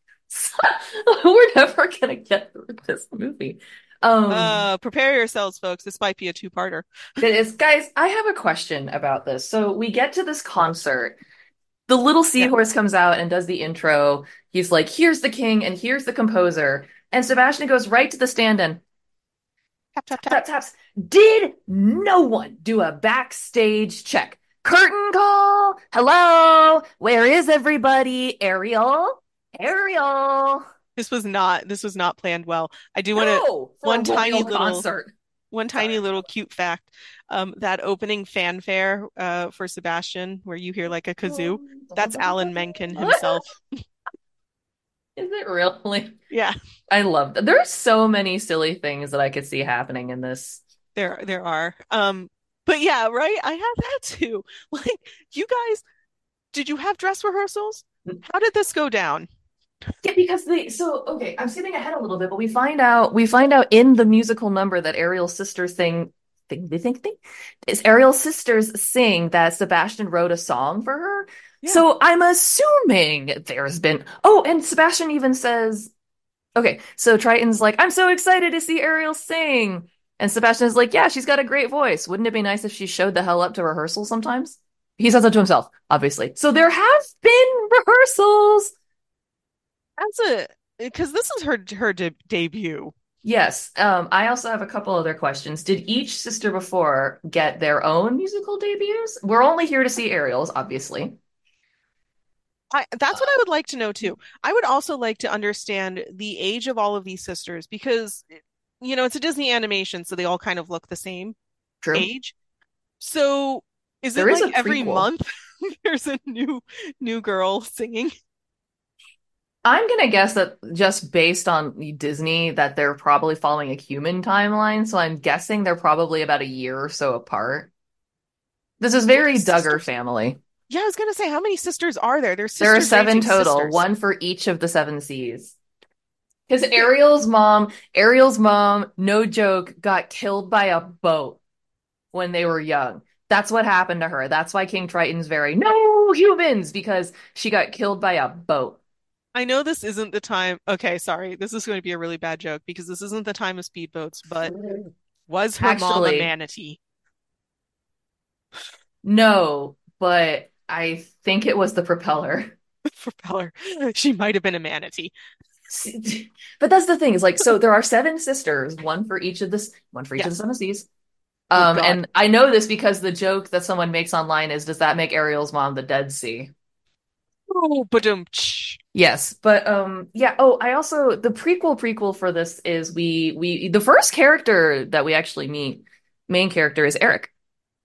We're never gonna get through this movie. Um, Uh, prepare yourselves, folks. This might be a two-parter. it is, guys, I have a question about this. So we get to this concert. The little Yeah. seahorse comes out and does the intro. He's like, here's the king and here's the composer. And Sebastian goes right to the stand and Tap, tap, tap, tap. tap, taps. Did no one do a backstage check? Curtain call? Hello? Where is everybody? Ariel? Ariel? This was not this was not planned well. I do want to No, for a one tiny little concert. one tiny Sorry. little cute fact. Um, that opening fanfare uh for Sebastian, where you hear like a kazoo, that's Alan Menken himself. Is it really? Yeah, I love that. There are so many silly things that I could see happening in this. there there are. Um, but yeah, right. I have that too. Like, you guys, did you have dress rehearsals? How did this go down? Yeah, because they so okay, I'm skipping ahead a little bit, but we find out we find out in the musical number that Ariel's sisters sing thing they think thing is Ariel's sisters sing that Sebastian wrote a song for her. Yeah. So I'm assuming there's been oh, and Sebastian even says okay, so Triton's like, I'm so excited to see Ariel sing. And Sebastian's like, yeah, she's got a great voice. Wouldn't it be nice if she showed the hell up to rehearsal sometimes? He says that to himself, obviously. So there have been rehearsals. As a because this is her her de debut. Yes. Um, I also have a couple other questions. Did each sister before get their own musical debuts? We're only here to see Ariel's, obviously. I that's what I would like to know too. I would also like to understand the age of all of these sisters because you know it's a Disney animation, so they all kind of look the same True. age. So is it There is like every month there's a new new girl singing? I'm gonna guess that just based on Disney, that they're probably following a human timeline. So I'm guessing they're probably about a year or so apart. This is very Duggar family. Yeah, I was gonna say how many sisters are there? There's There are seven total, sisters. one for each of the seven seas. Because Ariel's mom, Ariel's mom, no joke, got killed by a boat when they were young. That's what happened to her. That's why King Triton's very no humans because she got killed by a boat. I know this isn't the time. Okay, sorry. This is going to be a really bad joke because this isn't the time of speedboats, but was her mom a manatee? no, but I think it was the propeller. Propeller. She might have been a manatee. But that's the thing is like so there are seven sisters, one for each of this, one for each of the seven seas. Oh Um, God. and I know this because the joke that someone makes online is, does that make Ariel's mom the Dead Sea? Oh, but um, Yes, but um yeah, oh, I also the prequel prequel for this is we we the first character that we actually meet, main character is Eric.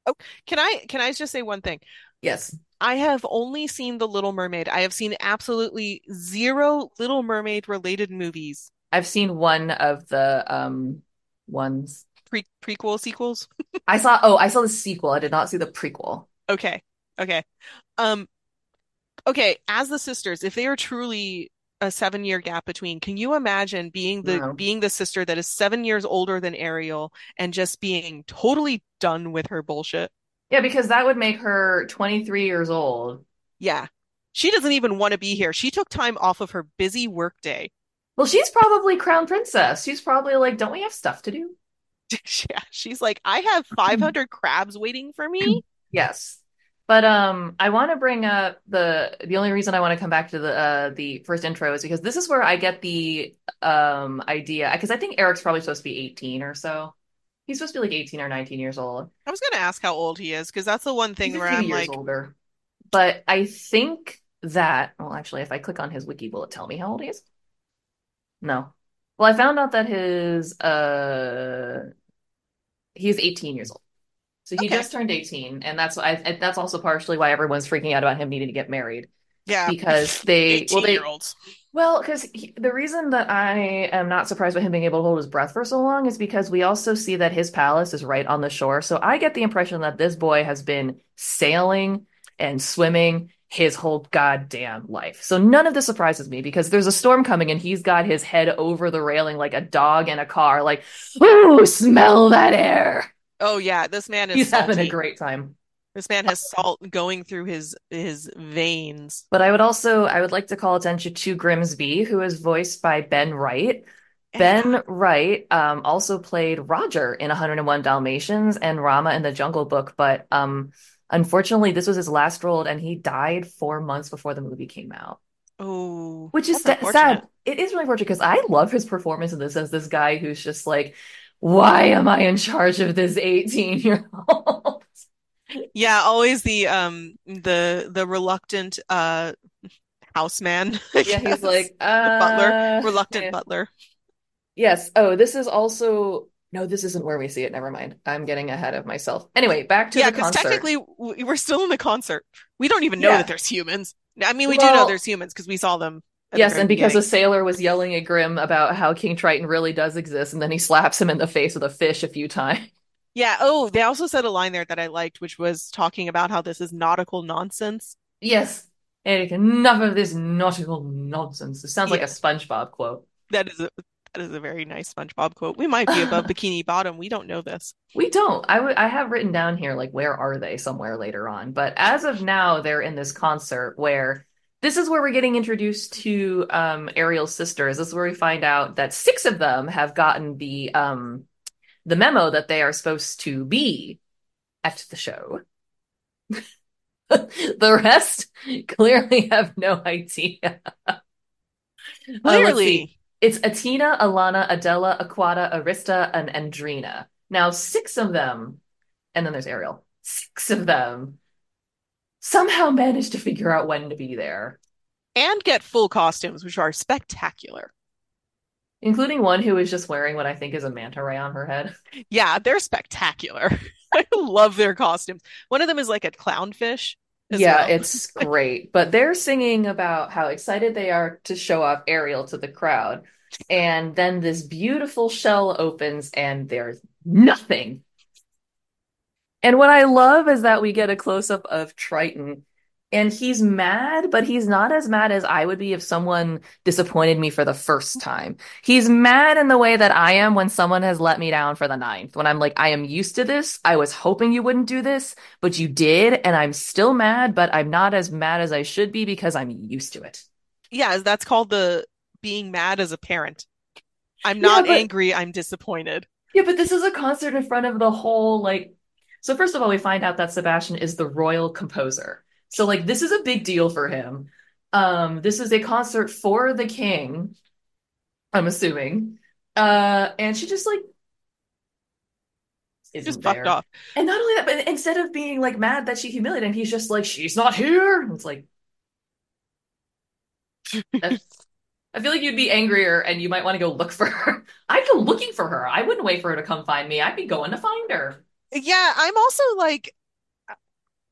Oh, can I can I just say one thing? Yes. I have only seen The Little Mermaid. I have seen absolutely zero Little Mermaid related movies. I've seen one of the um ones. Pre prequel sequels. I saw oh, I saw the sequel. I did not see the prequel. Okay. Okay. Um okay, as the sisters, if they are truly a seven year gap between, can you imagine being the No. being the sister that is seven years older than Ariel and just being totally done with her bullshit? Yeah, because that would make her 23 years old. Yeah. She doesn't even want to be here. She took time off of her busy workday. Well, she's probably crown princess. She's probably like, don't we have stuff to do? Yeah, she's like, I have 500 crabs waiting for me. Yes. But um I want to bring up the the only reason I want to come back to the uh the first intro is because this is where I get the um idea because I think Eric's probably supposed to be 18 or so. He's supposed to be like 18 or 19 years old. I was gonna ask how old he is because that's the one He's thing a where few I'm years like, older. But I think that well actually if I click on his wiki will it tell me how old he is? No. Well, I found out that his uh he is 18 years old. So he okay, just turned 18, and that's I that's also partially why everyone's freaking out about him needing to get married yeah, because they well 18 year they well because the reason that I am not surprised by him being able to hold his breath for so long is because we also see that his palace is right on the shore. So I get the impression that this boy has been sailing and swimming his whole goddamn life. So none of this surprises me because there's a storm coming and he's got his head over the railing like a dog in a car, like, ooh, smell that air. Oh yeah, this man is He's having a great time. This man has salt going through his his veins. But I would also I would like to call attention to Grimsby, who is voiced by Ben Wright. Ben Wright um, also played Roger in 101 Dalmatians and Rama in the Jungle Book, but um, unfortunately, this was his last role, and he died four months before the movie came out, Oh, which is that's sa- unfortunate. sad. It is really unfortunate because I love his performance in this as this guy who's just like, why am I in charge of this 18 year old? Yeah, always the um the the reluctant uh houseman, Yeah, he's like, The butler, uh, reluctant yeah. butler. Yes. Oh, this is also no, this isn't where we see it. Never mind. I'm getting ahead of myself. Anyway, back to Yeah, because technically we're still in the concert. We don't even know that there's humans. I mean, we do know there's humans because we saw them yes, and because a sailor was yelling at Grim about how King Triton really does exist, and then he slaps him in the face with a fish a few times. Yeah. Oh, they also said a line there that I liked, which was talking about how this is nautical nonsense. Yes. Eric, enough of this nautical nonsense. It sounds like a SpongeBob quote. that is a that is a very nice SpongeBob quote. We might be above Bikini Bottom. We don't know this. We don't. I would I have written down here like where are they somewhere later on. But as of now, they're in this concert where this is where we're getting introduced to um Ariel's sisters. This is where we find out that six of them have gotten the um the memo that they are supposed to be at the show. The rest clearly have no idea. Uh. Clearly. It's Attina, Alana, Adella, Aquata, Arista, and Andrina. Now, six of them, and then there's Ariel. Six of them somehow managed to figure out when to be there, And get full costumes, which are spectacular. including one who is just wearing what I think is a manta ray on her head. Yeah, they're spectacular. I love their costumes. One of them is like a clownfish Yeah, well. it's great. But they're singing about how excited they are to show off Ariel to the crowd. And then this beautiful shell opens and there's nothing. And what I love is that we get a close up of Triton. And he's mad, but he's not as mad as I would be if someone disappointed me for the first time. He's mad in the way that I am when someone has let me down for the ninth. When I'm like, I am used to this. I was hoping you wouldn't do this, but you did. And I'm still mad, but I'm not as mad as I should be because I'm used to it. Yeah, that's called the being mad as a parent. I'm Yeah, not but angry, I'm disappointed. yeah, but this is a concert in front of the whole like so first of all, we find out that Sebastian is the royal composer. So like this is a big deal for him. Um, this is a concert for the king, I'm assuming. Uh, and she just like Just isn't fucked there. off. And not only that, but instead of being like mad that she humiliated him, he's just like, she's not here. And it's like, I feel like you'd be angrier and you might want to go look for her. I'd go looking for her. I wouldn't wait for her to come find me. I'd be going to find her. Yeah, I'm also like,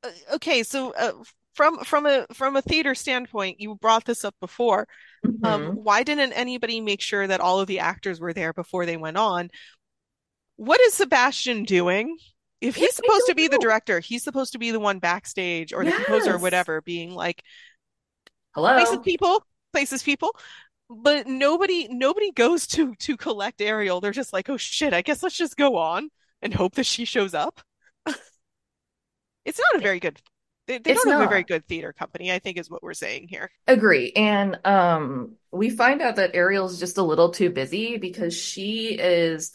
uh, okay, so uh, from from a from a theater standpoint, you brought this up before. Um, hmm why didn't anybody make sure that all of the actors were there before they went on? What is Sebastian doing? If he's supposed to be the director, he's supposed to be the one backstage or the composer or whatever, being like hello places people, places people. But nobody nobody goes to to collect Ariel. They're just like, oh shit, I guess let's just go on and hope that she shows up. It's not a very good they, they don't have a very good theater company, I think is what we're saying here. Agree. And um we find out that Ariel's just a little too busy because she is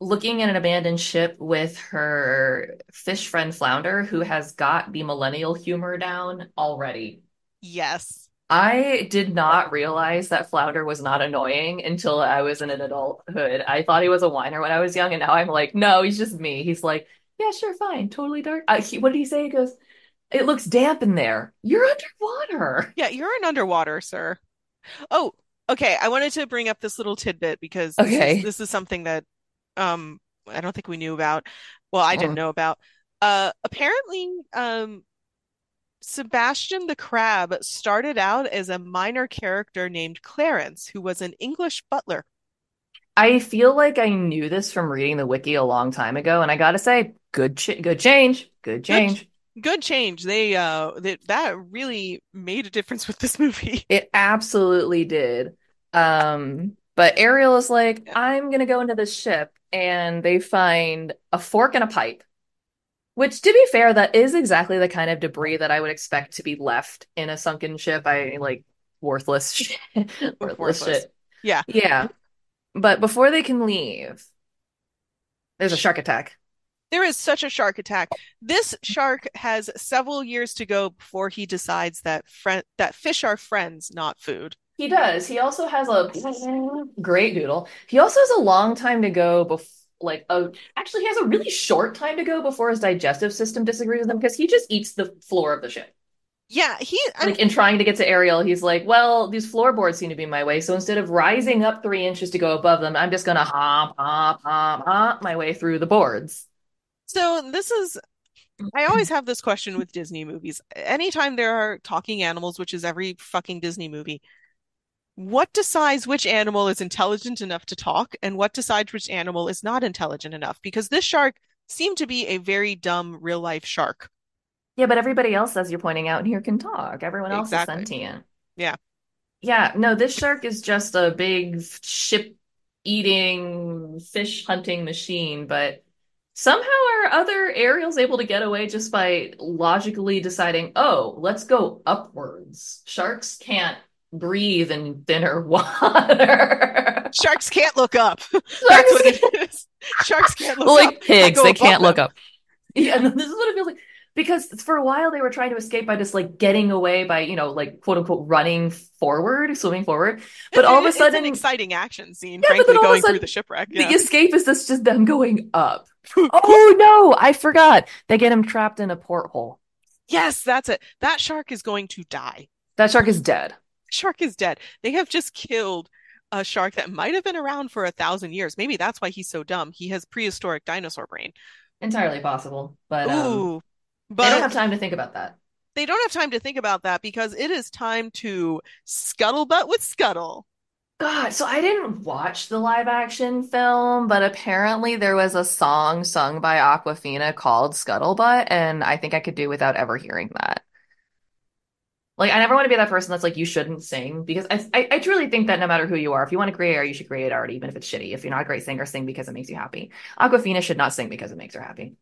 looking at an abandoned ship with her fish friend Flounder, who has got the millennial humor down already. Yes. I did not realize that Flounder was not annoying until I was in an adulthood. I thought he was a whiner when I was young, and now I'm like, no, he's just me. He's like, yeah, sure, fine, totally dark. Uh, he, what did he say? He goes, it looks damp in there. You're underwater. Yeah, you're in underwater, sir. Oh, okay. I wanted to bring up this little tidbit because this is Okay. this is something that um I don't think we knew about. Well, I didn't Mm. know about. Uh apparently um Sebastian the Crab started out as a minor character named Clarence, who was an English butler. I feel like I knew this from reading the wiki a long time ago, and I gotta say, good ch good change, good Good change. good change. They uh that that really made a difference with this movie. It absolutely did. Um, but Ariel is like, I'm gonna go into this ship, and they find a fork and a pipe. Which, to be fair, that is exactly the kind of debris that I would expect to be left in a sunken ship. I like worthless shit. Worthless worthless. shit. Yeah. Yeah. But before they can leave, there's a shark attack. There is such a shark attack. This shark has several years to go before he decides that friend that fish are friends, not food. He does. He also has a great doodle. He also has a long time to go before, like, a, actually, he has a really short time to go before his digestive system disagrees with him because he just eats the floor of the ship. Yeah, he I'm Like, in trying to get to Ariel, he's like, well, these floorboards seem to be my way. So instead of rising up three inches to go above them, I'm just gonna hop, hop, hop, hop my way through the boards. so this is I always have this question with Disney movies. Anytime there are talking animals, which is every fucking Disney movie, what decides which animal is intelligent enough to talk and what decides which animal is not intelligent enough? Because this shark seemed to be a very dumb real life shark. Yeah, but everybody else, as you're pointing out here, can talk. Everyone else is sentient. Yeah. Yeah, no, this shark is just a big ship eating, fish hunting machine, but somehow or other, Ariel's able to get away just by logically deciding, oh, let's go upwards. Sharks can't breathe in thinner water. Sharks can't look up. That's what Sharks, it is. Sharks can't look like up. Pigs, they can't look them. up. Yeah, this is what it feels like. Because for a while they were trying to escape by just like getting away by, you know, like quote unquote running forward, swimming forward. But It's, all of a sudden, exciting action scene, yeah, but then frankly, all of a going through the sudden shipwreck. the escape is this just them going up. Oh no, I forgot. They get him trapped in a porthole. Yes, that's it. That shark is going to die. That shark is dead. Shark is dead. They have just killed a shark that might have been around for a thousand years. Maybe that's why he's so dumb. He has prehistoric dinosaur brain. Entirely possible. But um Ooh, they don't have time to think about that. they don't have time to think about that because it is time to scuttlebutt with Scuttle. God, so I didn't watch the live action film, but apparently there was a song sung by Awkwafina called Scuttlebutt, and I think I could do without ever hearing that. Like, I never want to be that person that's like, you shouldn't sing because I, I, I truly think that no matter who you are, if you want to create art, you should create art, even if it's shitty. If you're not a great singer, sing because it makes you happy. Awkwafina should not sing because it makes her happy.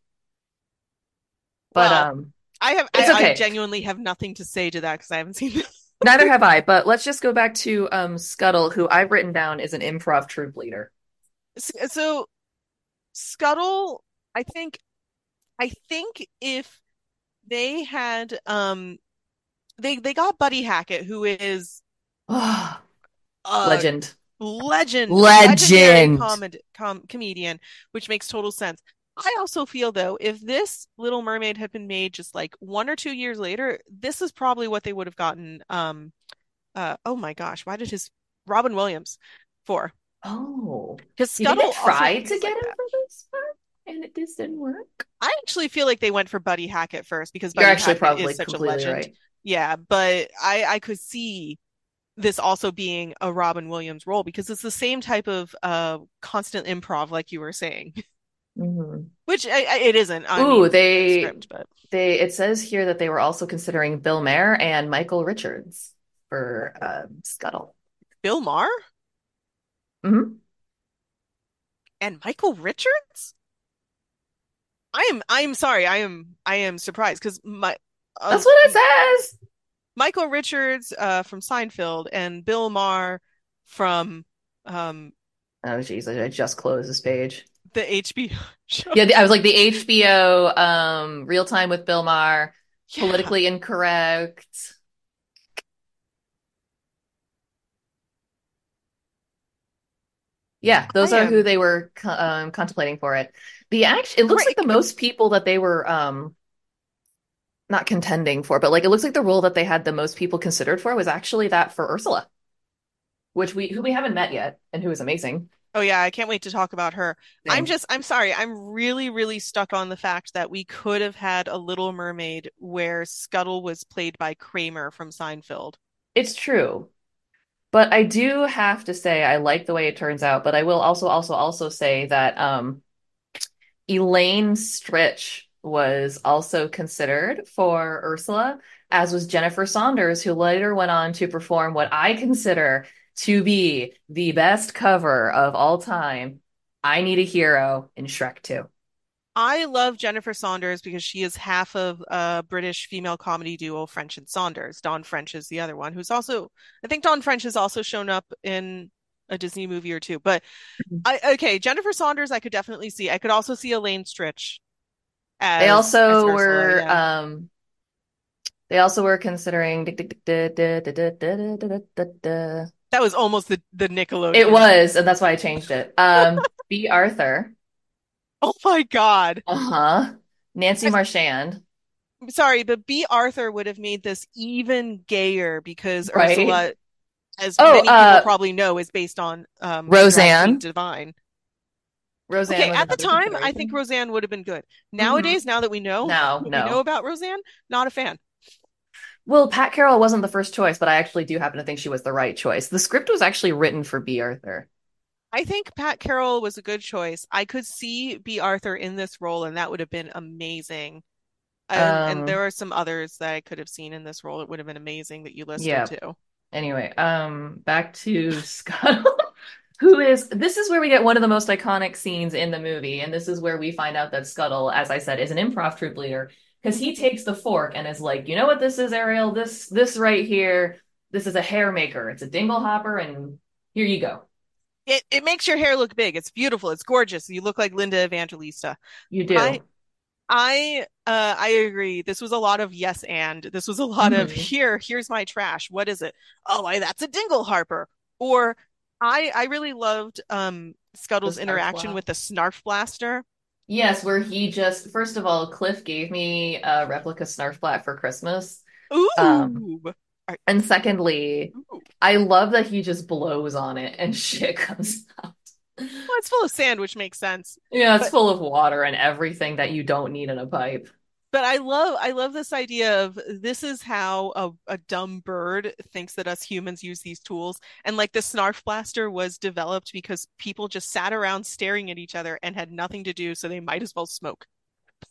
But Well, um, I have I, I genuinely have nothing to say to that because I haven't seen this. Neither have I. But let's just go back to um Scuttle, who I've written down as an improv troupe leader. So Scuttle, I think I think if they had um they they got Buddy Hackett, who is a legend. legend, Legend. comedy com comedian, which makes total sense. I also feel though, if this Little Mermaid had been made just like one or two years later, this is probably what they would have gotten um uh oh my gosh, why did his Robin Williams for? Oh, Because do you think they Scuttle tried to get like him for this part and it just didn't work? I actually feel like they went for Buddy Hackett first because You're Buddy actually Hackett is probably such a legend. right. Yeah, but I I could see this also being a Robin Williams role because it's the same type of uh constant improv like you were saying, hmm which I, I, it isn't. Ooh, mean, they script, but they it says here that they were also considering Bill Maher and Michael Richards for um, Scuttle. Bill Maher hmm and Michael Richards? I am I am sorry. I am I am surprised because my uh, That's what it says. Michael Richards uh, from Seinfeld and Bill Maher from um, Oh, geez, I I just closed this page. the HBO show. Yeah, I was like the HBO um Real Time with Bill Maher, Yeah, politically incorrect. Yeah, I those are who they were um, contemplating for it. The act, it looks like the most people that they were um not contending for, but like it looks like the role that they had the most people considered for was actually that for Ursula, which we who we haven't met yet and who is amazing. Oh yeah, I can't wait to talk about her. I'm just I'm sorry. I'm really really stuck on the fact that we could have had a Little Mermaid where Scuttle was played by Kramer from Seinfeld. It's true. But I do have to say I like the way it turns out, but I will also also also say that um Elaine Stritch was also considered for Ursula, as was Jennifer Saunders, who later went on to perform what I consider to be the best cover of all time, I Need a Hero in Shrek 2. I love Jennifer Saunders because she is half of a British female comedy duo French and Saunders. Dawn French is the other one, who's also I think Dawn French has also shown up in a Disney movie or two. But mm-hmm. I okay, Jennifer Saunders I could definitely see. I could also see Elaine Stritch as as also were yeah. um they also were considering That was almost the the Nickelodeon. It was, and that's why I changed it. Um, Bea Arthur. Oh my God. Uh-huh. Nancy Marchand, sorry, but Bea Arthur would have made this even gayer because right? Ursula, as Oh, many people uh, probably know, is based on um the drag queen Roseanne. Divine. Roseanne Okay, at the time, I think. Roseanne would have been good. hmm Nowadays, now that we know No, what we know about Roseanne, not a fan. Well, Pat Carroll wasn't the first choice, but I actually do happen to think she was the right choice. The script was actually written for Bea Arthur. I think Pat Carroll was a good choice. I could see Bea Arthur in this role, and that would have been amazing. And and Um, there are some others that I could have seen in this role. It would have been amazing that you listed yeah. too. Anyway, um, back to Scuttle, who is this is where we get one of the most iconic scenes in the movie, and this is where we find out that Scuttle, as I said, is an improv troupe leader because he takes the fork and is like, you know what this is, Ariel? This this right here, this is a hair maker. It's a dinglehopper, and here you go. It it makes your hair look big. It's beautiful. It's gorgeous. You look like Linda Evangelista. You I do. I uh I agree. This was a lot of yes and. This was a lot of hmm here, here's my trash. What is it? Oh, I, that's a dingle harper. Or I I really loved um Scuttle's Snarf interaction with the Snarf Blaster. Yes, where he just first of all, Cliff gave me a replica Snarfblat for Christmas. Um, Ooh. Are- and secondly, ooh. I love that he just blows on it and shit comes out. Well, it's full of sand, which makes sense. Yeah, it's But full of water and everything that you don't need in a pipe. But I love I love this idea of this is how a, a dumb bird thinks that us humans use these tools. And like the Snarf Blaster was developed because people just sat around staring at each other and had nothing to do, so they might as well smoke.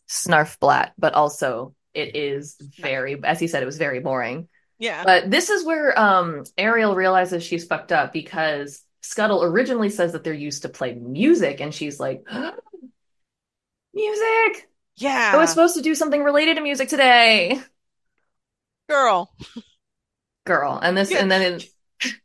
Snarfblat, but also it is very, as he said, it was very boring. Yeah. But this is where um Ariel realizes she's fucked up because Scuttle originally says that they're used to play music, and she's like, music! I was supposed to do something related to music today. Girl. Girl. And this, Yeah. and then it,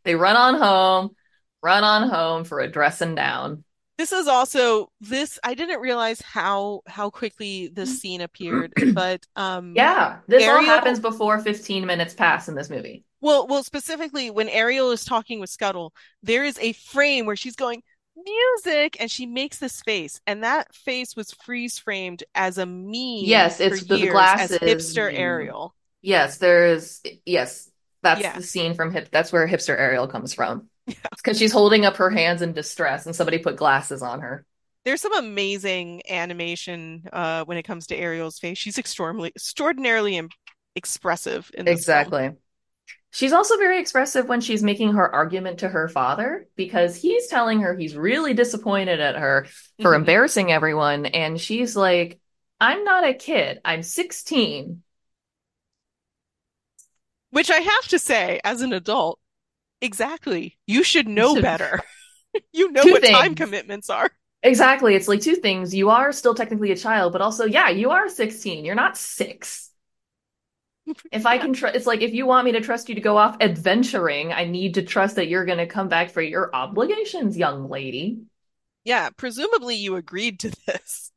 they run on home, run on home for a dressing down. This is also this I didn't realize how how quickly this scene appeared, but um Yeah, this all happens before 15 minutes pass in this movie. well well specifically when Ariel is talking with Scuttle, there is a frame where she's going music and she makes this face and that face was freeze framed as a meme Yes, it's the, the years as glasses hipster. Ariel. Yes, there's, yes. That's Yeah. the scene from Hip. That's where hipster Ariel comes from. Because she's holding up her hands in distress, and somebody put glasses on her. There's some amazing animation uh, when it comes to Ariel's face. She's extraordinarily, extraordinarily expressive in this film. She's also very expressive when she's making her argument to her father because he's telling her he's really disappointed at her for Mhm. embarrassing everyone. And she's like, I'm not a kid. I'm 16. Which I have to say, as an adult, exactly. You should know better. You know what time commitments are. Exactly. It's like two things. You are still technically a child, but also, yeah, you are 16. You're not six. If I can trust, it's like if you want me to trust you to go off adventuring, I need to trust that you're going to come back for your obligations, young lady. Yeah, presumably you agreed to this.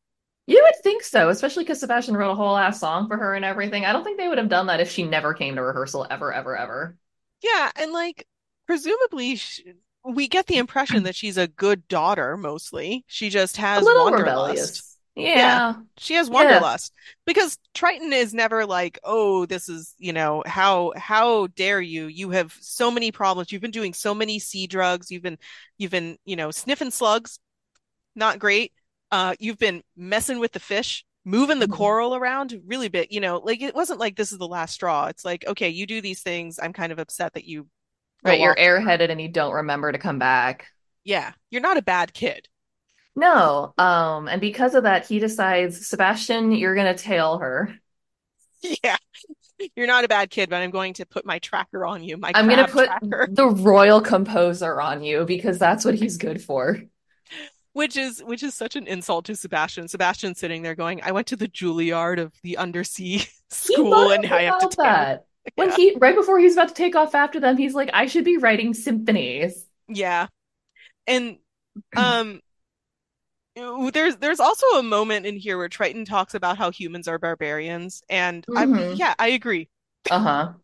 You would think so, especially because Sebastian wrote a whole ass song for her and everything. I don't think they would have done that if she never came to rehearsal ever, ever, ever. Yeah, and like presumably sh we get the impression that she's a good daughter mostly. She just has A little wanderlust. rebellious. Yeah, Yeah. she has Yeah. wanderlust because Triton is never like, "Oh, this is, you know, how how dare you? You have so many problems. You've been doing so many sea drugs. You've been you've been, you know, sniffing slugs. Not great. Uh, you've been messing with the fish, moving the Mhm. coral around really bit, you know, like it wasn't like this is the last straw. It's like, okay, you do these things. I'm kind of upset that you Right, you're off. airheaded and you don't remember to come back. Yeah, you're not a bad kid. No, um, and because of that, he decides, Sebastian, you're gonna tail her. Yeah, you're not a bad kid, but I'm going to put my tracker on you, my I'm gonna put tracker, the royal composer on you because that's what he's good for. which is which is such an insult to Sebastian. Sebastian's sitting there going, I went to the Juilliard of the undersea school and I have to that. When Yeah. he, right before he's about to take off after them, he's like, I should be writing symphonies. Yeah. And um there's there's also a moment in here where Triton talks about how humans are barbarians and I Mhm. yeah, I agree. Uh-huh.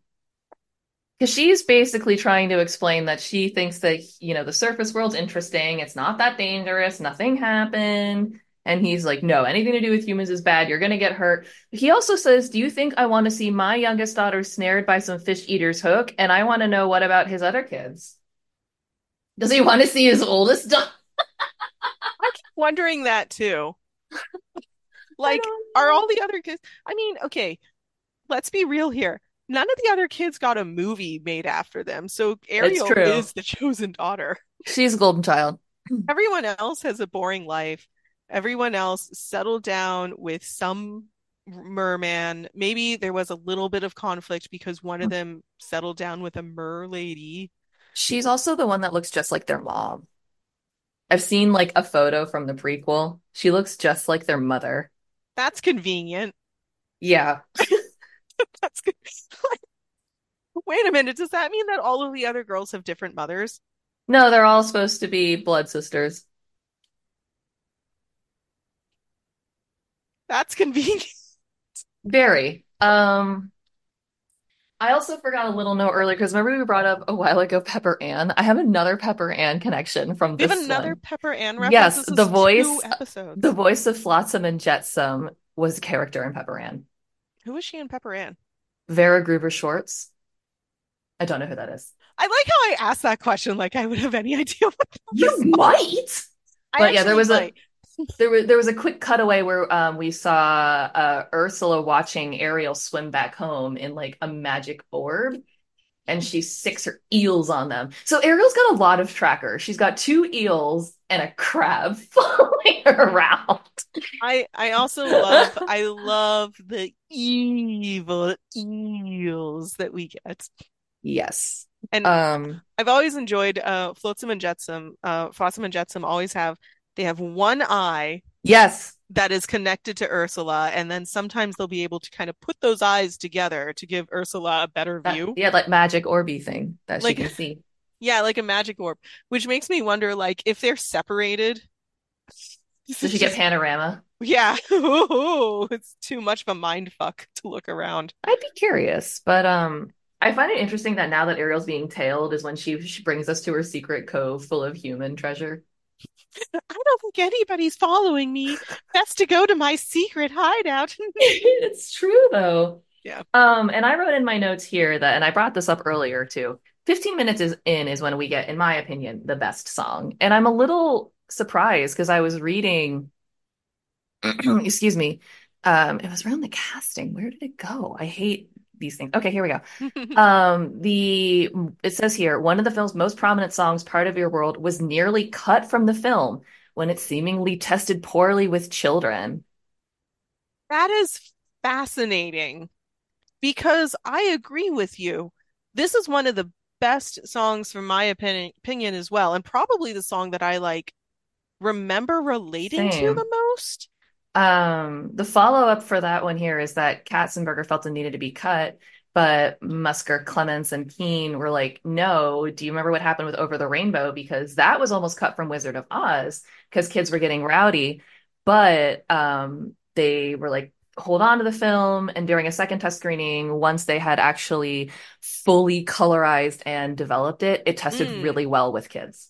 Because she's basically trying to explain that she thinks that, you know, the surface world's interesting. It's not that dangerous. Nothing happened. And he's like, no, anything to do with humans is bad. You're going to get hurt. He also says, do you think I want to see my youngest daughter snared by some fish eater's hook? And I want to know what about his other kids? Does he want to see his oldest daughter? I keep wondering that too. Like, are all the other kids? I mean, okay, let's be real here. None of the other kids got a movie made after them, so Ariel is the chosen daughter. She's a golden child. Everyone else has a boring life. Everyone else settled down with some merman. Maybe there was a little bit of conflict because one of hmm. them settled down with a mer lady. She's also the one that looks just like their mom. I've seen like a photo from the prequel. She looks just like their mother. That's convenient. Yeah. That's good. Wait a minute, does that mean that all of the other girls have different mothers? No, they're all supposed to be blood sisters. That's convenient. Very. Um, I also forgot a little note earlier because remember we brought up a while ago Pepper Ann. I have another Pepper Ann connection from this. We have another one. Pepper Ann reference. Yes, the voice, the voice of Flotsam and Jetsam was a character in Pepper Ann. Who is she in Pepper Ann? Vera Gruber Schwartz. I don't know who that is. I like how I asked that question like I would have any idea what that You was. might. But yeah, there was a might. There was there was a quick cutaway where um we saw uh Ursula watching Ariel swim back home in like a magic orb and she sticks her eels on them. So Ariel's got a lot of trackers. She's got two eels and a crab following her around. I I also love I love the evil eels that we get. Yes. And Um I've always enjoyed uh Flotsam and Jetsam. Uh Flotsam and Jetsam always have they have one eye yes. that is connected to Ursula, and then sometimes they'll be able to kind of put those eyes together to give Ursula a better That- view. yeah, like magic orby thing that Like- she can see. Yeah, like a magic orb, which makes me wonder, like, if they're separated. Does she get panorama? Yeah, Ooh, it's too much of a mind fuck to look around. I'd be curious, but um I find it interesting that now that Ariel's being tailed is when she, she brings us to her secret cove full of human treasure. I don't think anybody's following me. Best to go to my secret hideout. It's true though. Yeah. Um, and I wrote in my notes here that, and I brought this up earlier too. 15 minutes is in is when we get, in my opinion, the best song. And I'm a little surprised because I was reading, excuse me, um, it was around the casting. Where did it go? I hate these things. Okay, here we go. Um, the it says here, one of the film's most prominent songs, Part of Your World, was nearly cut from the film when it seemingly tested poorly with children. That is fascinating because I agree with you. This is one of the best songs from my opinion, opinion as well, and probably the song that I like remember relating to the most. Um, the follow-up for that one here is that Katzenberg felt it needed to be cut, but Musker, Clements, and Keane were like, no, do you remember what happened with Over the Rainbow? Because that was almost cut from Wizard of Oz because kids were getting rowdy. But um, they were like, hold on to the film. And during a second test screening, once they had actually fully colorized and developed it, it tested Mm. really well with kids.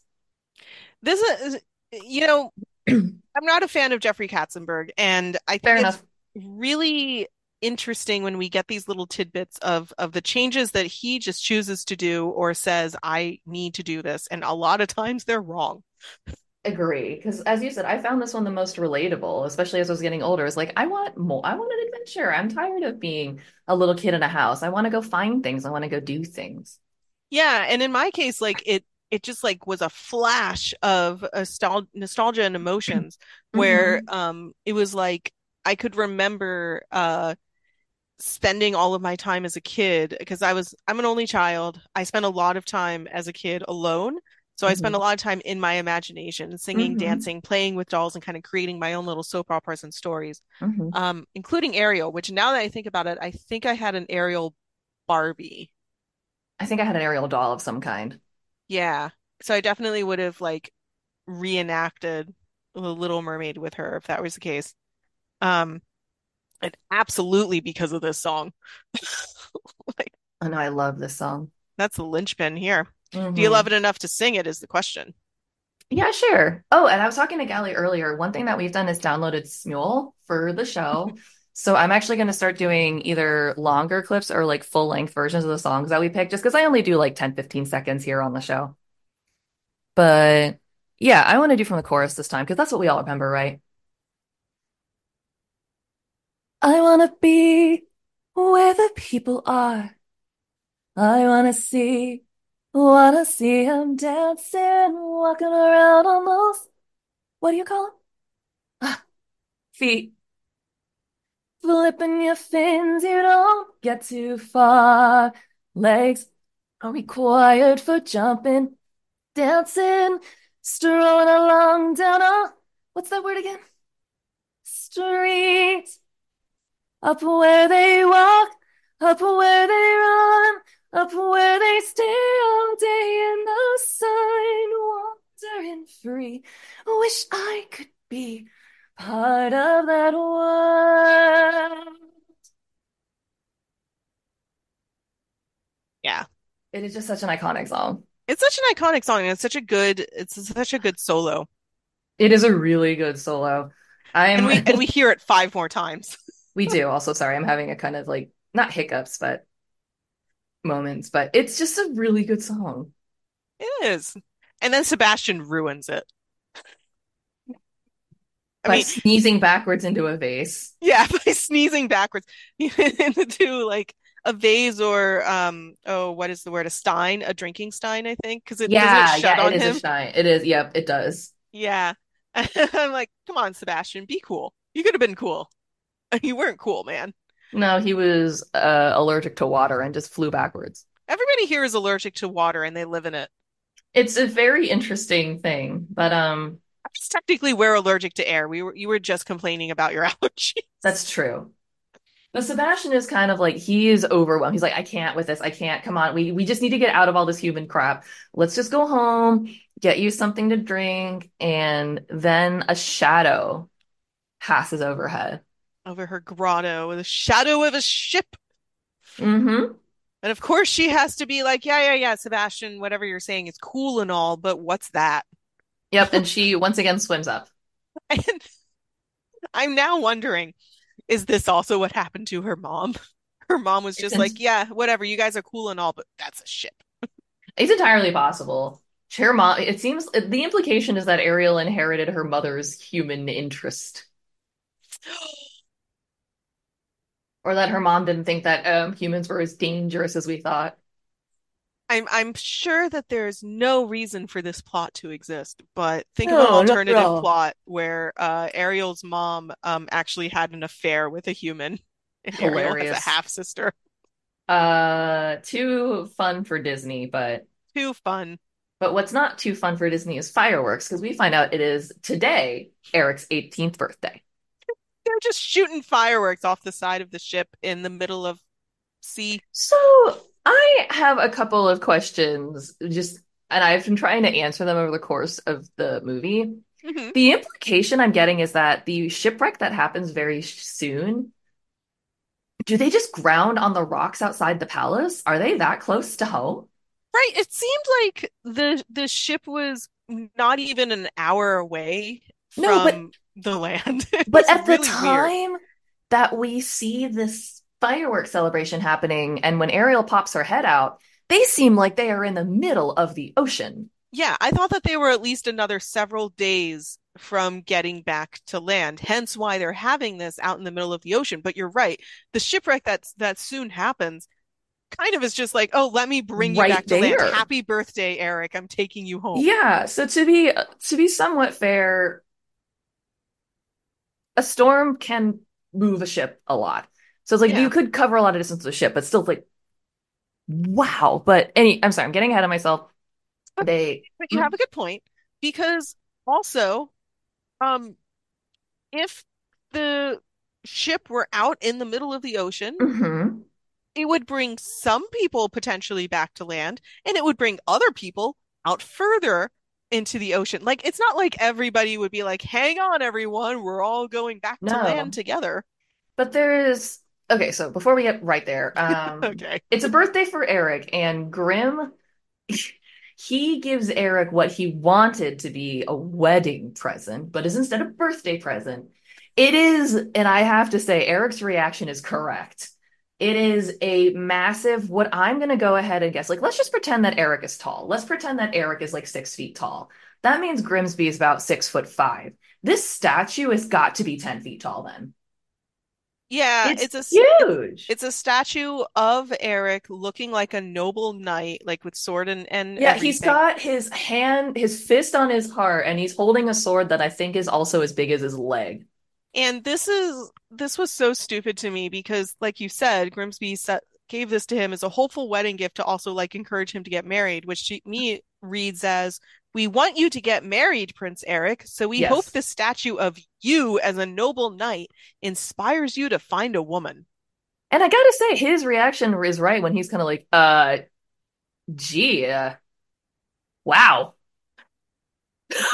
This is, you know, I'm not a fan of Jeffrey Katzenberg, and I Fair think it's enough. really interesting when we get these little tidbits of of the changes that he just chooses to do or says, I need to do this. And a lot of times they're wrong. Agree. Because as you said, I found this one the most relatable, especially as I was getting older. It's like, I want more. I want an adventure. I'm tired of being a little kid in a house. I want to go find things. I want to go do things. Yeah, and in my case, like it it just like was a flash of nostal nostalgia and emotions where hmm um it was like I could remember uh spending all of my time as a kid because I was I'm an only child. I spent a lot of time as a kid alone. So I spent a hmm lot of time in my imagination, singing, hmm dancing, playing with dolls, and kind of creating my own little soap operas and stories, hmm um, including Ariel, which now that I think about it, I think I had an Ariel Barbie. I think I had an Ariel doll of some kind. Yeah. So I definitely would have like reenacted The Little Mermaid with her if that was the case. Um, and absolutely because of this song. Like I know I love this song. that's the linchpin here. Do you love hmm it enough to sing it is the question. Yeah, sure. Oh, and I was talking to Gally earlier. One thing that we've done is downloaded Smule for the show. So I'm actually going to start doing either longer clips or like full length versions of the songs that we pick, just because I only do like 10, 15 seconds here on the show. But yeah, I want to do from the chorus this time because that's what we all remember, right? I want to be where the people are. I want to see, want to see them dancing, walking around on those, what do you call them? Ah, feet. Flipping your fins, you don't get too far. Legs are required for jumping, dancing, strolling along down a, what's that word again? Street. Up where they walk, up where they run, up where they stay all day in the sun, wandering free. Wish I could be part of that world. Yeah. It is just such an iconic song. It's such an iconic song and it's such a good it's such a good solo. It is a really good solo. I'm, we and we hear it five more times. we do also, sorry, I'm having a kind of like, not hiccups, but moments, but it's just a really good song. It is. And then Sebastian ruins it. I By mean, sneezing backwards into a vase. yeah, by sneezing backwards into like a vase or um oh, what is the word? A stein, a drinking stein, I think, because it Yeah, yeah, it is a him? shine. It is. Yep, it does. Yeah. I'm like, come on, Sebastian, be cool. You could have been cool. You weren't cool, man. No, he was uh, allergic to water and just flew backwards. Everybody here is allergic to water and they live in it. It's a very interesting thing, but um, technically we're allergic to air. We were you were just complaining about your allergies. that's true. But Sebastian is kind of like he is overwhelmed. He's like, I can't with this. I can't. Come on, we we just need to get out of all this human crap. Let's just go home, get you something to drink, and then a shadow passes overhead. Over her grotto with a shadow of a ship. Mm-hmm. And of course she has to be like, yeah, yeah, yeah, Sebastian, whatever you're saying is cool and all, but what's that? Yep, and she once again swims up. And I'm now wondering, is this also what happened to her mom? her mom was just like, yeah, whatever, you guys are cool and all, but that's a ship. it's entirely possible. Her mom, it seems the implication is that Ariel inherited her mother's human interest, or that her mom didn't think that um, humans were as dangerous as we thought. I'm I'm sure that there's no reason for this plot to exist, but think of an No, not at alternative plot where uh, Ariel's mom um, actually had an affair with a human, and Ariel has a Hilarious. half sister. Uh, too fun for Disney, but Too fun. but what's not too fun for Disney is fireworks, because we find out it is today Eric's 18th birthday. They're just shooting fireworks off the side of the ship in the middle of sea. So I have a couple of questions, just and I've been trying to answer them over the course of the movie. Mhm. The implication I'm getting is that the shipwreck that happens very soon, do they just ground on the rocks outside the palace? Are they that close to home? Right. It seemed like the the ship was not even an hour away No, but from the land. But at the really weird. time that we see this fireworks celebration happening, and when Ariel pops her head out, they seem like they are in the middle of the ocean. Yeah, I thought that they were at least another several days from getting back to land. Hence why they're having this out in the middle of the ocean. But you're right. The shipwreck that's that soon happens kind of is just like, oh, let me bring you Right back to land. Happy birthday, Eric. I'm taking you home. Yeah, so to be to be somewhat fair, a storm can move a ship a lot. So it's like you could cover a lot of distance with a ship, but still like wow. But any I'm sorry, I'm getting ahead of myself. But, They but you have a good point because also, um, if the ship were out in the middle of the ocean, Mhm. it would bring some people potentially back to land, and it would bring other people out further into the ocean. Like, it's not like everybody would be like, hang on, everyone, we're all going back to land together. But there is okay, so before we get right there, um Okay. it's a birthday for Eric and Grim he gives Eric what he wanted to be a wedding present, but is instead a birthday present. It is, and I have to say, Eric's reaction is correct. It is a massive, what I'm going to go ahead and guess. Like, let's just pretend that Eric is tall. Let's pretend that Eric is like six feet tall. That means Grimsby is about six foot five. This statue has got to be 10 feet tall then. Yeah, It's it's a huge. it's a statue of Eric looking like a noble knight, like with sword and and Yeah, he's everything. got his hand, his fist on his heart, and he's holding a sword that I think is also as big as his leg. And this is this was so stupid to me because, like you said, Grimsby set, gave this to him as a hopeful wedding gift to also like encourage him to get married, which to me reads as, "We want you to get married, Prince Eric, so we hope the statue of you as a noble knight inspires you to find a woman." And I gotta say, his reaction is right when he's kind of like, uh, gee, uh, wow.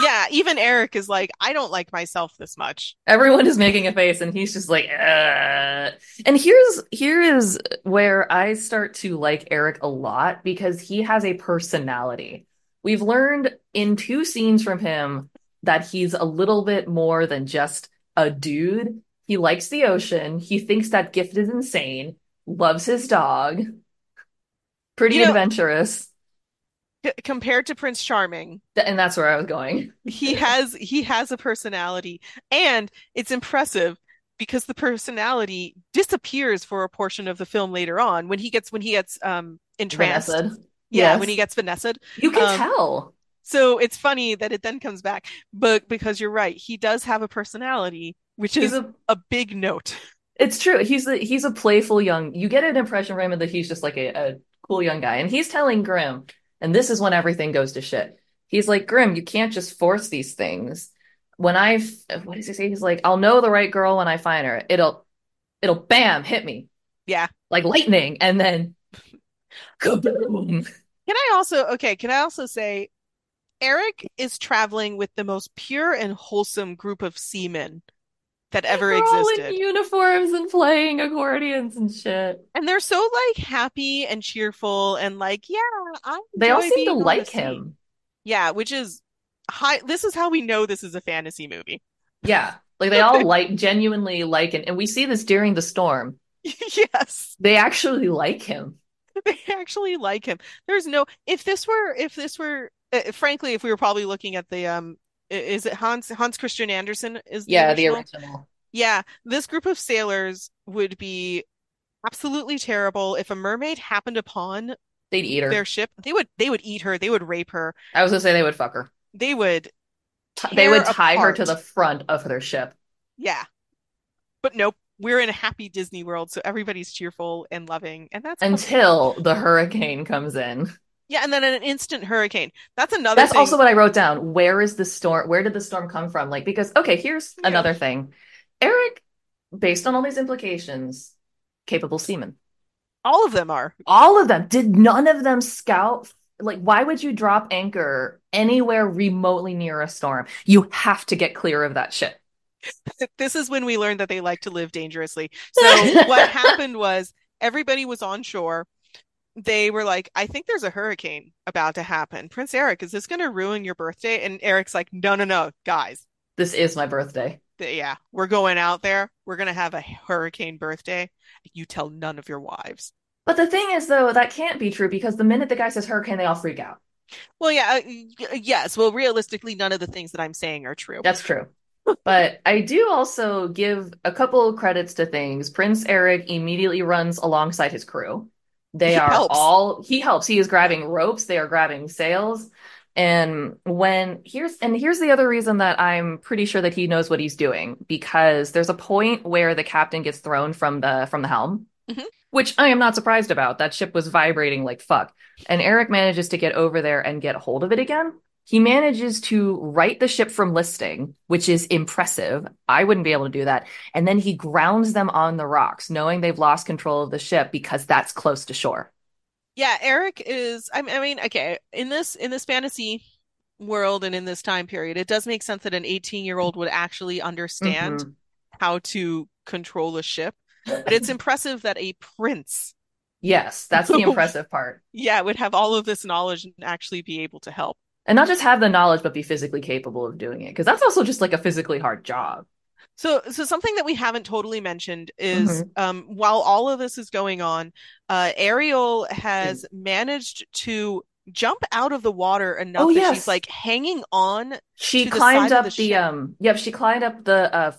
Yeah, even Eric is like, "I don't like myself this much." Everyone is making a face, and he's just like, uh. And here's here is where I start to like Eric a lot because he has a personality. We've learned in two scenes from him that he's a little bit more than just a dude. He likes the ocean. He thinks that gift is insane, loves his dog, pretty You know, adventurous. c compared to Prince Charming, Th- And that's where I was going. he has he has a personality and it's impressive because the personality disappears for a portion of the film later on when he gets when he gets um entranced Vanessa. Yeah when he gets Vanessa'd You can um tell. so it's funny that it then comes back but because you're right he does have a personality which He's is a a big note It's true. He's a he's a playful young. You get an impression from him that he's just like a, a cool young guy, and he's telling Grim, and this is when everything goes to shit. He's like, Grim, you can't just force these things. When I, what does he say? He's like, I'll know the right girl when I find her. It'll, it'll, bam, hit me yeah like lightning, and then kaboom. can I also okay can I also say Eric is traveling with the most pure and wholesome group of seamen that ever They're all in existed uniforms and playing accordions and shit. And they're so like happy and cheerful and like, yeah, I They all seem to being on like sea. him. Yeah, which is high. This is how we know this is a fantasy movie. Yeah. Like they all like genuinely like it. And we see this during the storm. Yes, They actually like him. they actually like him. There's no if this were if this were uh, frankly if we were probably looking at the um is it Hans Hans Christian Andersen is the Yeah, the original? original. Yeah, this group of sailors would be absolutely terrible if a mermaid happened upon They'd eat her. their ship. They would they would eat her, they would rape her, I was gonna say they would fuck her. they would They would tie her to the front of their ship Yeah. But nope, we're in a happy Disney world, so everybody's cheerful and loving, and that's until the hurricane comes in. Yeah, and then an instant hurricane. That's another That's thing. also what I wrote down. Where is the storm? Where did the storm come from? Like, because, okay, here's Yeah. another thing. Eric, based on all these implications, capable seaman. All of them are. All of them. Did none of them scout? Like, why would you drop anchor anywhere remotely near a storm? You have to get clear of that shit. This is when we learned that they like to live dangerously. So what happened was everybody was on shore. They were like, I think there's a hurricane about to happen. Prince Eric, is this going to ruin your birthday? And Eric's like, no, no, no, guys. This is my birthday. Yeah, we're going out there. We're going to have a hurricane birthday. You tell none of your wives. But the thing is, though, that can't be true because the minute the guy says hurricane, they all freak out. Well, yeah, uh, yes. Well, realistically, none of the things that I'm saying are true. That's true. But I do also give a couple of credits to things. Prince Eric immediately runs alongside his crew. They He are helps. all, he helps. He is grabbing ropes, they are grabbing sails. And when here's and here's the other reason that I'm pretty sure that he knows what he's doing because there's a point where the captain gets thrown from the from the helm, Mhm. which I am not surprised about. That ship was vibrating like fuck. And Eric manages to get over there and get hold of it again. He manages to right the ship from listing, which is impressive. I wouldn't be able to do that. And then he grounds them on the rocks, knowing they've lost control of the ship because that's close to shore. Yeah, Eric is. I mean, okay, in this in this fantasy world and in this time period, it does make sense that an 18 year old would actually understand Mhm. how to control a ship. But it's impressive that a prince, Yes, that's the impressive part. yeah, would have all of this knowledge and actually be able to help. And not just have the knowledge, but be physically capable of doing it. Because that's also just like a physically hard job. So, so something that we haven't totally mentioned is, Mhm. um, while all of this is going on, uh, Ariel has managed to jump out of the water enough Oh, that yes. she's like hanging on. She To the climbed of up the the, um yep, she climbed up the uh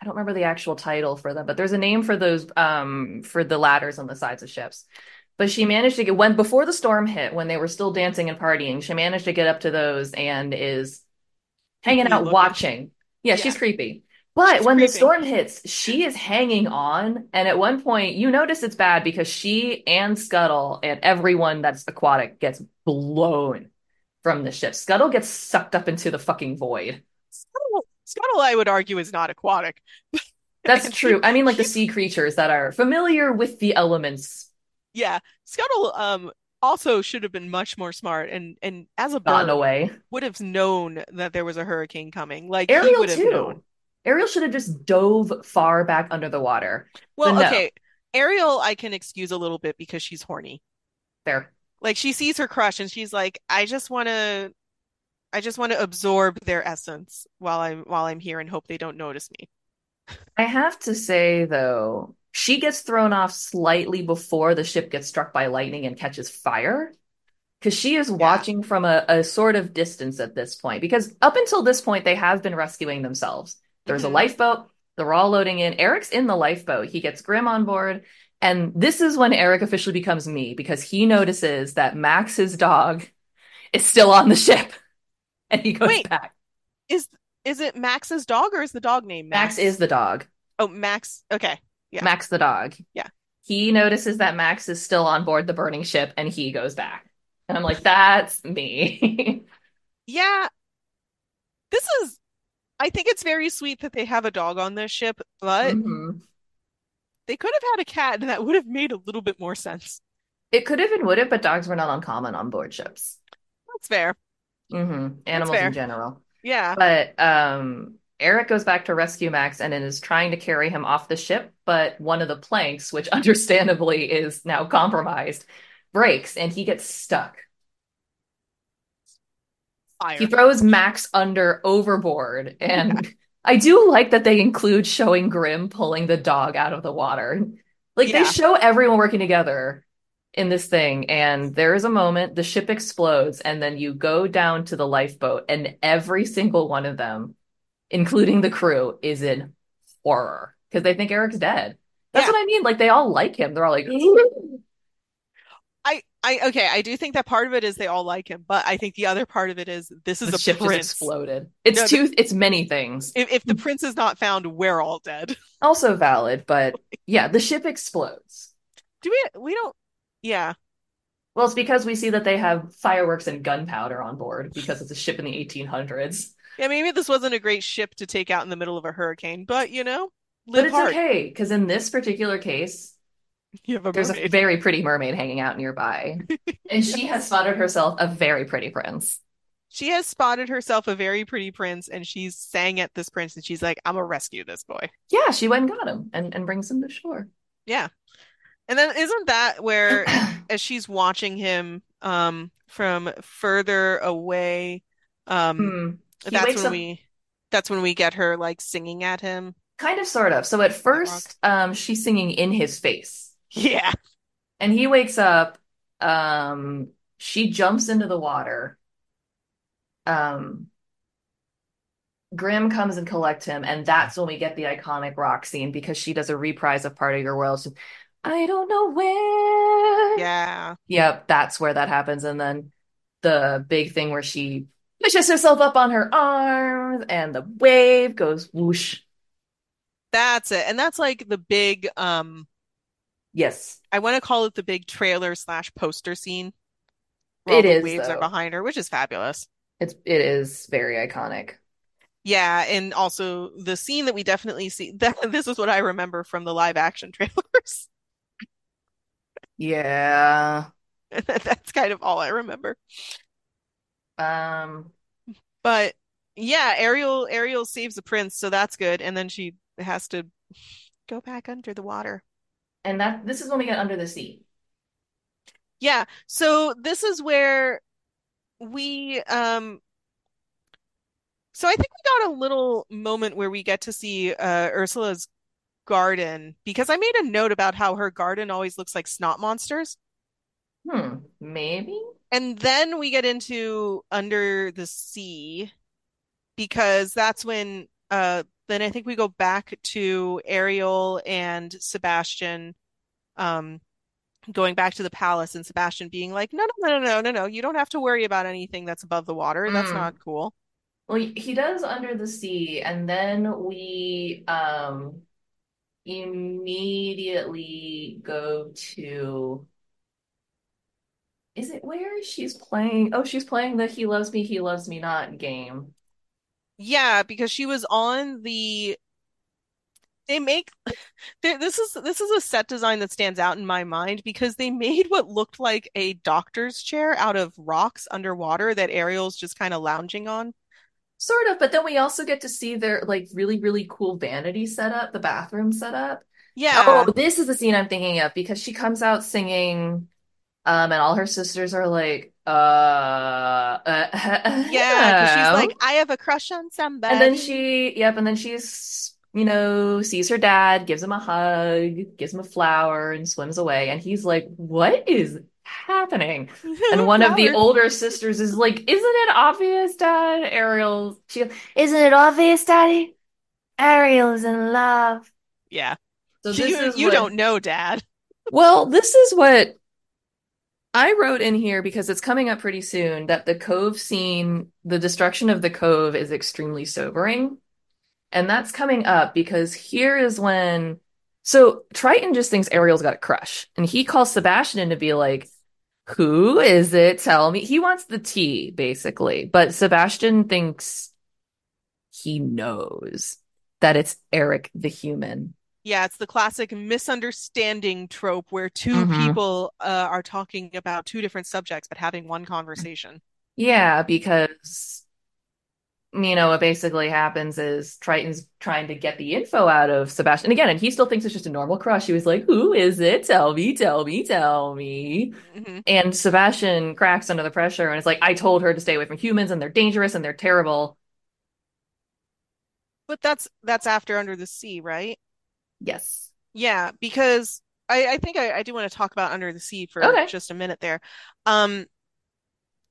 I don't remember the actual title for them, but there's a name for those um for the ladders on the sides of ships. But she managed to get when before the storm hit, when they were still dancing and partying, she managed to get up to those and is hanging out looking. watching. Yeah, Yeah. she's creepy. But She's when the storm hits, she is hanging on. And at one point, you notice it's bad because she and Scuttle and everyone that's aquatic gets blown from the ship. Scuttle gets sucked up into the fucking void. Scuttle, Scuttle, I would argue, is not aquatic. That's true. I mean, like the sea creatures that are familiar with the elements Yeah, Scuttle, um, also should have been much more smart and and as a bird away. would have known that there was a hurricane coming. Like he Ariel, would have known. too. Ariel should have just dove far back under the water. Well, no. okay, Ariel, I can excuse a little bit because she's horny. There. Like she sees her crush and she's like, I just want to, I just want to absorb their essence while I'm while I'm here and hope they don't notice me. I have to say, though, she gets thrown off slightly before the ship gets struck by lightning and catches fire. Because she is watching from a, a sort of distance at this point. Because up until this point, they have been rescuing themselves. There's a Mhm. lifeboat. They're all loading in. Eric's in the lifeboat. He gets Grim on board. And this is when Eric officially becomes me because he notices that Max's dog is still on the ship. And he goes Wait. back. Is is it Max's dog or is the dog named Max Max? is the dog. Oh, Max. Okay. Yeah. Max the dog. Yeah. He notices that Max is still on board the burning ship and he goes back. And I'm like, that's me. Yeah. This is I think it's very sweet that they have a dog on this ship, but Mhm. they could have had a cat and that would have made a little bit more sense. It could have and would have, but dogs were not uncommon on board ships. That's fair. hmm Animals fair. in general. Yeah. But um, Eric goes back to rescue Max and is trying to carry him off the ship, but one of the planks, which understandably is now compromised, breaks and he gets stuck. Fire. He throws Max under overboard, and I do like that they include showing Grim pulling the dog out of the water. Like they show everyone working together in this thing, and there is a moment the ship explodes, and then you go down to the lifeboat, and every single one of them, including the crew, is in horror because they think Eric's dead. That's Yeah. what I mean. Like they all like him. They're all like, mm-hmm. I, I, okay, I do think that part of it is they all like him, but I think the other part of it is this is the a ship just prince. exploded. It's No, two. It's many things. If, if the prince is not found, we're all dead. Also valid, but yeah, the ship explodes. Do we, we don't, yeah. Well, it's because we see that they have fireworks and gunpowder on board because it's a ship in the 1800s. Yeah, maybe this wasn't a great ship to take out in the middle of a hurricane, but you know, But it's hard. okay because in this particular case, You have a there's a very pretty mermaid hanging out nearby, and she has spotted herself a very pretty prince. She has spotted herself a very pretty prince and she's sang at this prince and she's like, I'm gonna rescue this boy. Yeah, she went and got him and, and brings him to shore. Yeah. And then isn't that where as she's watching him um from further away, um Hmm. That's when up we that's when we get her like singing at him. kind of sort of. So at first, um, she's singing in his face, Yeah. and he wakes up. Um, she jumps into the water. Um, Grim comes and collects him, and that's when we get the iconic rock scene because she does a reprise of Part of Your World. She's, I don't know where. Yeah. Yep, that's where that happens. And then the big thing where she pushes herself up on her arms, and the wave goes whoosh. That's it. And that's like the big um Yes, I want to call it the big trailer slash poster scene where it the is waves are behind her, which is fabulous. It's it is very iconic. Yeah, and also the scene that we definitely see that this is what I remember from the live action trailers. Yeah. That's kind of all I remember. Um, But yeah, Ariel Ariel saves the prince, so that's good. And then she has to go back under the water. and that this is when we get under the sea. Yeah, so this is where we um so I think we got a little moment where we get to see uh Ursula's garden because I made a note about how her garden always looks like snot monsters. Hmm, maybe? And then we get into Under the Sea because that's when uh then I think we go back to Ariel and Sebastian um going back to the palace and Sebastian being like, no, no, no, no, no, no, you don't have to worry about anything that's above the water. That's Hmm. not cool. Well, he he does under the sea, and then we um immediately go to is it where she's playing? Oh, she's playing the He Loves Me, He Loves Me Not game. Yeah, because she was on the they make this is this is a set design that stands out in my mind because they made what looked like a doctor's chair out of rocks underwater that Ariel's just kind of lounging on. Sort of, but then we also get to see their like really, really cool vanity setup, the bathroom setup. Yeah. Oh, this is the scene I'm thinking of because she comes out singing, um, and all her sisters are like, uh, uh, Yeah, she's like, I have a crush on somebody. And then she, yep, and then she's, you know, sees her dad, gives him a hug, gives him a flower, and swims away. And he's like, what is happening? And one of the older sisters is like, isn't it obvious, Dad? Ariel, she, goes, isn't it obvious, Daddy? Ariel is in love. Yeah. So You this is you what, don't know, Dad. well, this is what I wrote in here because it's coming up pretty soon that the cove scene, the destruction of the cove is extremely sobering. And that's coming up because here is when so Triton just thinks Ariel's got a crush and he calls Sebastian in to be like, Who is it? Tell me. He wants the tea, basically. But Sebastian thinks he knows that it's Eric the human. Yeah, it's the classic misunderstanding trope where 2 Mhm. people uh, are talking about two different subjects but having one conversation. Yeah, because you know what basically happens is Triton's trying to get the info out of Sebastian again, and he still thinks it's just a normal crush. He was like, "Who is it? Tell me, tell me, tell me." Mhm. And Sebastian cracks under the pressure and it's like, "I told her to stay away from humans, and they're dangerous and they're terrible." But that's that's after Under the Sea, right? Yes. Yeah, because I, I think I, I do want to talk about Under the Sea for Okay. just a minute there. Um,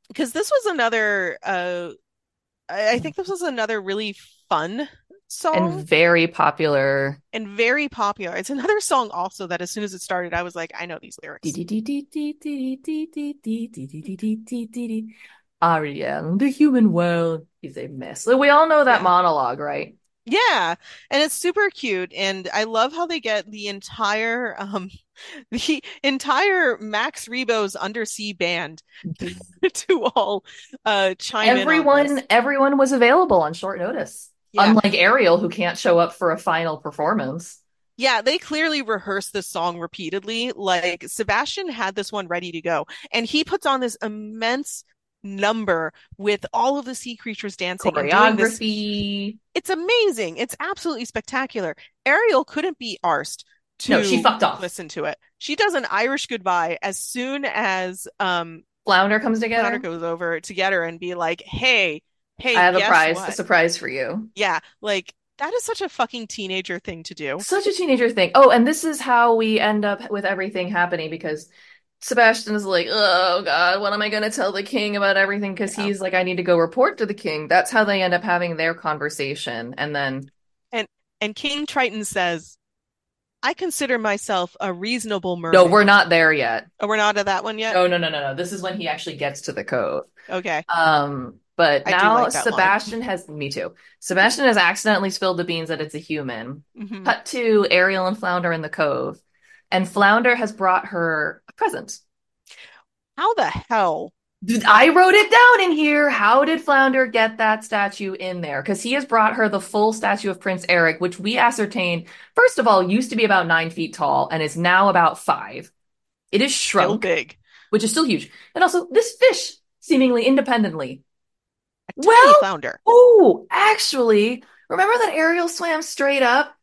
because this was another uh I, I think this was another really fun song And very popular. and very popular. It's another song also that as soon as it started, I was like, I know these lyrics. Ariel, the human world is a mess. We all know that Yeah. monologue, right? Yeah, and it's super cute, and I love how they get the entire um the entire Max Rebo's Undersea Band to all uh chime Everyone, everyone was available on short notice. Yeah. Unlike Ariel, who can't show up for a final performance. Yeah, they clearly rehearsed this song repeatedly. Like Sebastian had this one ready to go, and he puts on this immense number with all of the sea creatures dancing and doing this. Choreography. It's amazing. It's absolutely spectacular. Ariel couldn't be arsed to No, she fucked off. listen to it. She does an Irish goodbye as soon as um Flounder comes together. Flounder goes over to get her and be like, "Hey, hey, I have a prize, a surprise for you. Yeah, like that is such a fucking teenager thing to do. Such a teenager thing. Oh, and this is how we end up with everything happening because Sebastian is like, oh God, what am I going to tell the king about everything? Because Yeah. he's like, I need to go report to the king. That's how they end up having their conversation. And then, And and King Triton says, I consider myself a reasonable merman. no, we're not there yet. Oh, we're not at that one yet? No, no, no, no, no. This is when he actually gets to the cove. Okay. Um, but I now like that line. Sebastian has, me too. Sebastian has accidentally spilled the beans that it's a human. Mhm. Cut to Ariel and Flounder in the cove. And Flounder has brought her present. How the hell? I wrote it down in here. How did Flounder get that statue in there? Because he has brought her the full statue of Prince Eric, which we ascertained, first of all, used to be about nine feet tall and is now about five. It is Still shrunk, big. which is still huge. And also, this fish, seemingly independently. Well- flounder. Oh, actually, remember that Ariel swam straight up?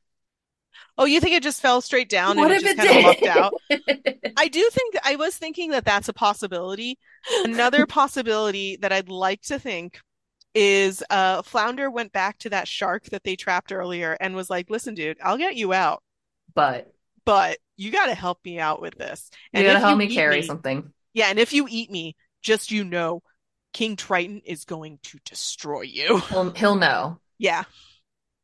Oh, you think it just fell straight down What and it if just it kind of did? out? I do think I was thinking that that's a possibility. Another possibility that I'd like to think is uh Flounder went back to that shark that they trapped earlier and was like, "Listen, dude, I'll get you out, But but you got to help me out with this." you gotta help you me carry me- something. Yeah, and if you eat me, just you know, King Triton is going to destroy you. He'll, he'll know. Yeah.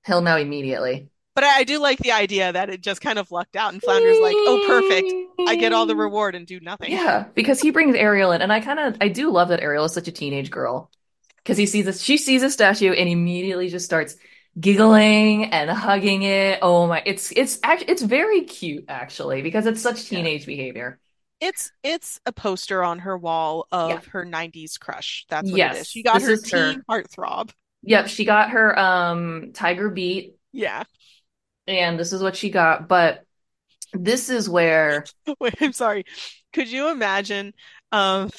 He'll know immediately. But I, I do like the idea that it just kind of lucked out and Flounder's like, "Oh, perfect. I get all the reward and do nothing." Yeah, because he brings Ariel in, and I kind of I do love that Ariel is such a teenage girl because he sees this, she sees a statue and immediately just starts giggling and hugging it. Oh my, it's it's actually it's very cute actually because it's such Yeah. teenage behavior. It's it's a poster on her wall of Yeah. her 90s crush. That's what Yes, is. She got her is her- teen heartthrob. Yep, she got her um tiger beat, Yeah. And this is what she got. But this is where Wait, I'm sorry. Could you imagine um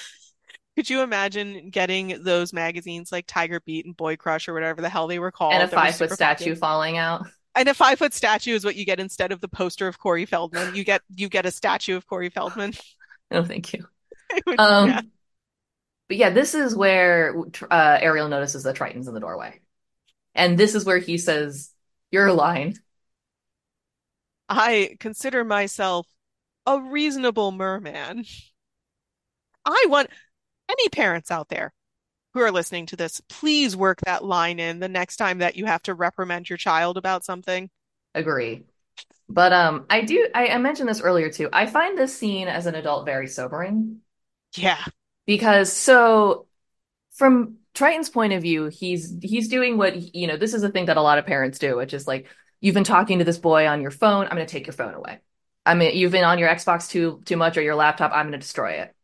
could you imagine getting those magazines like Tiger Beat and Boy Crush or whatever the hell they were called and a five foot statue popular? falling out. And a five foot statue is what you get instead of the poster of Corey Feldman. You get you get a statue of Corey Feldman. No, thank you. Would- Um, yeah. but yeah, this is where uh, Ariel notices the Tritons in the doorway, and this is where he says, "You're lying." I consider myself a reasonable merman. I want any parents out there who are listening to this, please work that line in the next time that you have to reprimand your child about something. Agree. But um, I do. I, I mentioned this earlier too. I find this scene as an adult very sobering Yeah. because so from Triton's point of view, he's he's doing what you know. This is a thing that a lot of parents do, which is like you've been talking to this boy on your phone. I'm going to take your phone away. I mean, you've been on your Xbox too too much or your laptop. I'm going to destroy it.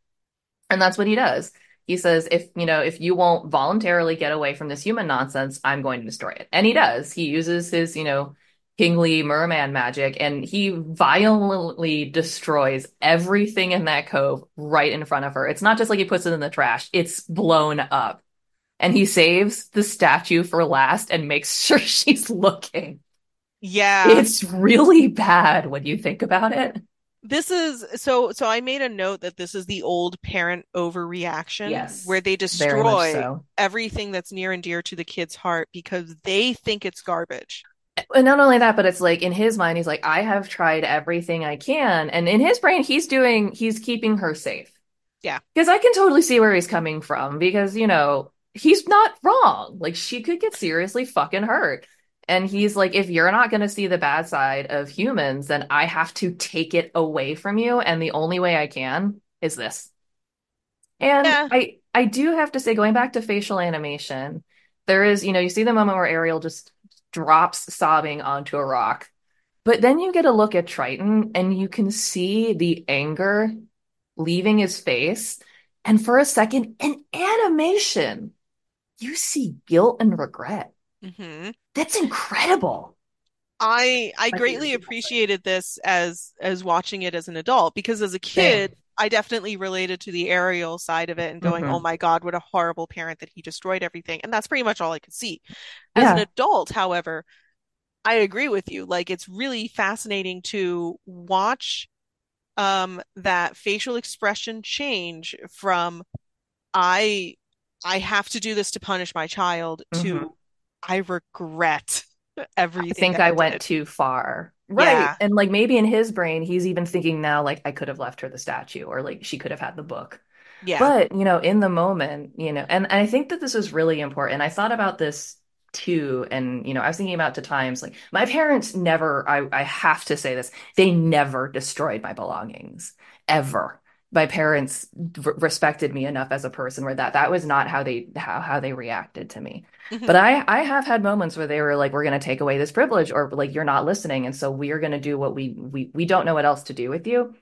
And that's what he does. He says, if you know, if you won't voluntarily get away from this human nonsense, I'm going to destroy it. And he does. He uses his, you know, kingly merman magic and he violently destroys everything in that cove right in front of her. It's not just like he puts it in the trash, it's blown up. And he saves the statue for last and makes sure she's looking. Yeah. It's really bad when you think about it. This is so so I made a note that this is the old parent overreaction Yes, where they destroy so. everything that's near and dear to the kid's heart because they think it's garbage. And not only that, but it's like in his mind, he's like, I have tried everything I can. And in his brain, he's doing, he's keeping her safe. Yeah. Because I can totally see where he's coming from because, you know, he's not wrong. Like she could get seriously fucking hurt. And he's like, if you're not going to see the bad side of humans, then I have to take it away from you. And the only way I can is this. And Yeah. I I do have to say, going back to facial animation, there is, you know, you see the moment where Ariel just drops sobbing onto a rock. But then you get a look at Triton and you can see the anger leaving his face. And for a second, in animation, you see guilt and regret. hmm That's incredible. I I I greatly appreciated this as as watching it as an adult because as a Same. kid, I definitely related to the Ariel side of it and going, "Oh hmm my God, what a horrible parent that he destroyed everything." And that's pretty much all I could see. As an adult, however, I agree with you. Like it's really fascinating to watch um that facial expression change from I I have to do this to punish my child hmm to I regret everything. I think I I went too far. Right. Yeah. And like maybe in his brain, he's even thinking now, like, I could have left her the statue or like she could have had the book. Yeah. But, you know, in the moment, you know, and, and I think that this is really important. I thought about this too. And, you know, I was thinking about the times like my parents never, I, I have to say this, they never destroyed my belongings ever. My parents r respected me enough as a person where that that was not how they how, how they reacted to me. But hmm I I have had moments where they were like, we're going to take away this privilege or like you're not listening. And so we are going to do what we we we don't know what else to do with you.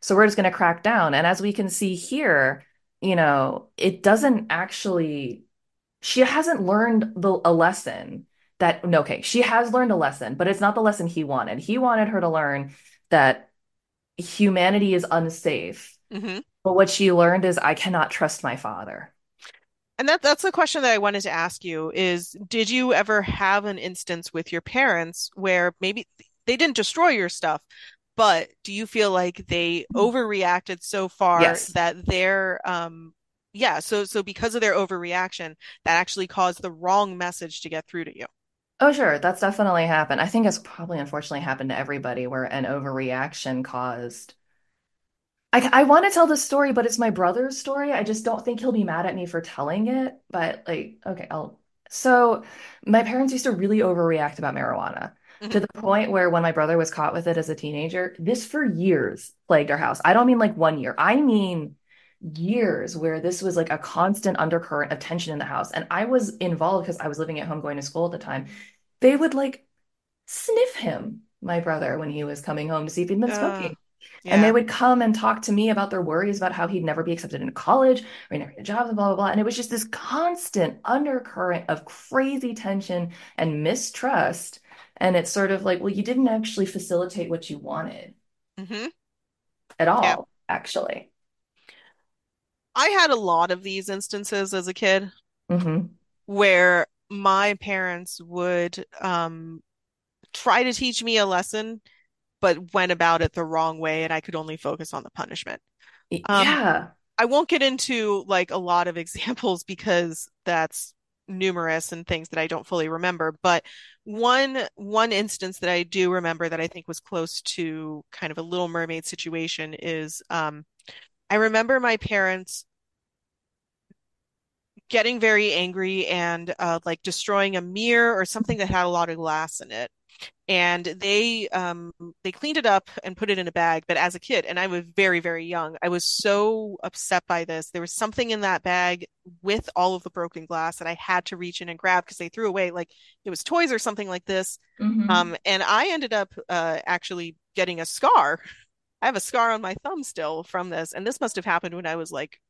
So we're just going to crack down. And as we can see here, you know, it doesn't actually, she hasn't learned the, a lesson that, no, okay, she has learned a lesson, but it's not the lesson he wanted. He wanted her to learn that humanity is unsafe. Hmm But what she learned is, I cannot trust my father. And that that's the question that I wanted to ask you is, did you ever have an instance with your parents where maybe they didn't destroy your stuff, but do you feel like they overreacted so far Yes. that their um yeah, so so because of their overreaction, that actually caused the wrong message to get through to you? Oh, sure. That's definitely happened. I think it's probably unfortunately happened to everybody where an overreaction caused I, I want to tell the story, but it's my brother's story. I just don't think he'll be mad at me for telling it. But like, okay, I'll. So my parents used to really overreact about marijuana to the point where when my brother was caught with it as a teenager, this for years plagued our house. I don't mean like one year. I mean years where this was like a constant undercurrent of tension in the house. And I was involved because I was living at home going to school at the time. They would like sniff him, my brother, when he was coming home to see if he'd been Uh, smoking. And they would come and talk to me about their worries about how he'd never be accepted into college or he'd never get a job, and blah, blah, blah. And it was just this constant undercurrent of crazy tension and mistrust. And it's sort of like, well, you didn't actually facilitate what you wanted hmm at Yeah. all, actually. I had a lot of these instances as a kid hmm where my parents would um try to teach me a lesson but went about it the wrong way and I could only focus on the punishment. Um, Yeah. I won't get into like a lot of examples because that's numerous and things that I don't fully remember, but one one instance that I do remember that I think was close to kind of a Little Mermaid situation is um, I remember my parents getting very angry and uh, like destroying a mirror or something that had a lot of glass in it and they um they cleaned it up and put it in a bag but as a kid and I was very very young I was so upset by this. There was something in that bag with all of the broken glass that I had to reach in and grab because they threw away like it was toys or something like this. Hmm um and I ended up uh actually getting a scar. I have a scar on my thumb still from this and this must have happened when I was like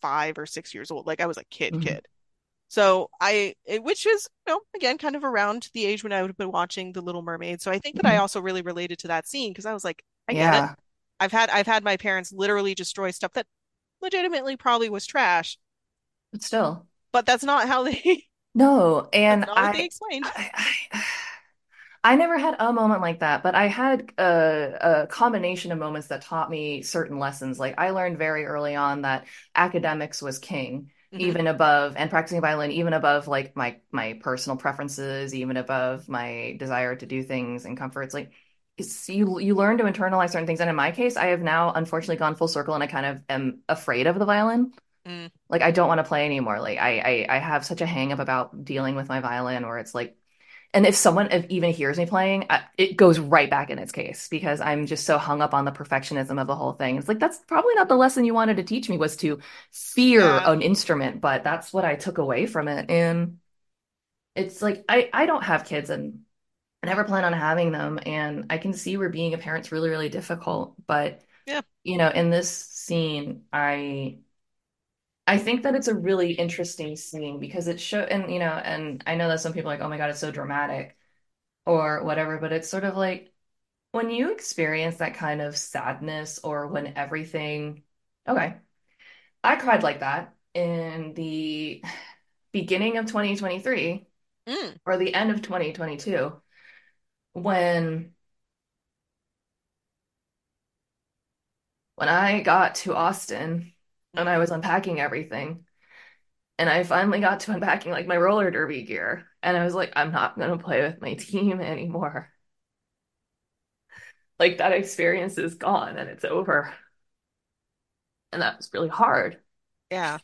five or six years old. Like I was a kid hmm kid so I, it- which is, you know, again, kind of around the age when I would have been watching The Little Mermaid. So I think that I hmm also really related to that scene because I was like, I get it. Yeah. I've had, I've had my parents literally destroy stuff that legitimately probably was trash, But still, but that's not how they, no. And what they I, explained. I, I I never had a moment like that, but I had a, a combination of moments that taught me certain lessons. Like I learned very early on that academics was king. Hmm even above and practicing violin even above like my my personal preferences, even above my desire to do things and comforts. Like it's, you you learn to internalize certain things. And in my case, I have now unfortunately gone full circle and I kind of am afraid of the violin. Mm, Like I don't want to play anymore. Like I, I I have such a hang up about dealing with my violin where it's like and if someone even hears me playing, it goes right back in its case because I'm just so hung up on the perfectionism of the whole thing. It's like that's probably not the lesson you wanted to teach me was to fear yeah. an instrument, but that's what I took away from it. And it's like I I don't have kids and I never plan on having them, and I can see where being a parent's really really difficult. But Yeah. you know, in this scene, I I think that it's a really interesting scene because it show and you know, and I know that some people are like, oh my God, it's so dramatic or whatever, but it's sort of like when you experience that kind of sadness or when everything, okay, I cried like that in the beginning of 2023 Mm, or the end of 2022 when when I got to Austin and I was unpacking everything and I finally got to unpacking like my roller derby gear and I was like, I'm not gonna play with my team anymore. Like that experience is gone and it's over. And that was really hard. Yeah.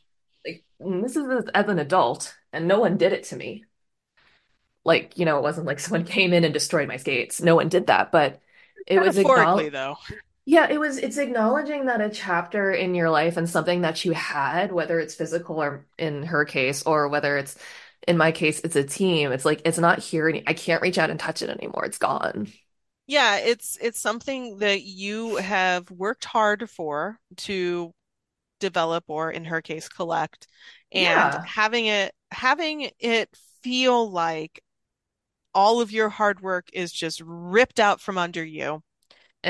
Like this is as, an adult and no one did it to me. Like, you know, it wasn't like someone came in and destroyed my skates. No one did that, but it was Metaphorically, acknowledged though. Yeah, it was it's acknowledging that a chapter in your life and something that you had, whether it's physical or in her case, or whether it's in my case, it's a team. It's like it's not here any I can't reach out and touch it anymore. It's gone. Yeah, it's it's something that you have worked hard for to develop or in her case collect and Yeah. having it having it feel like all of your hard work is just ripped out from under you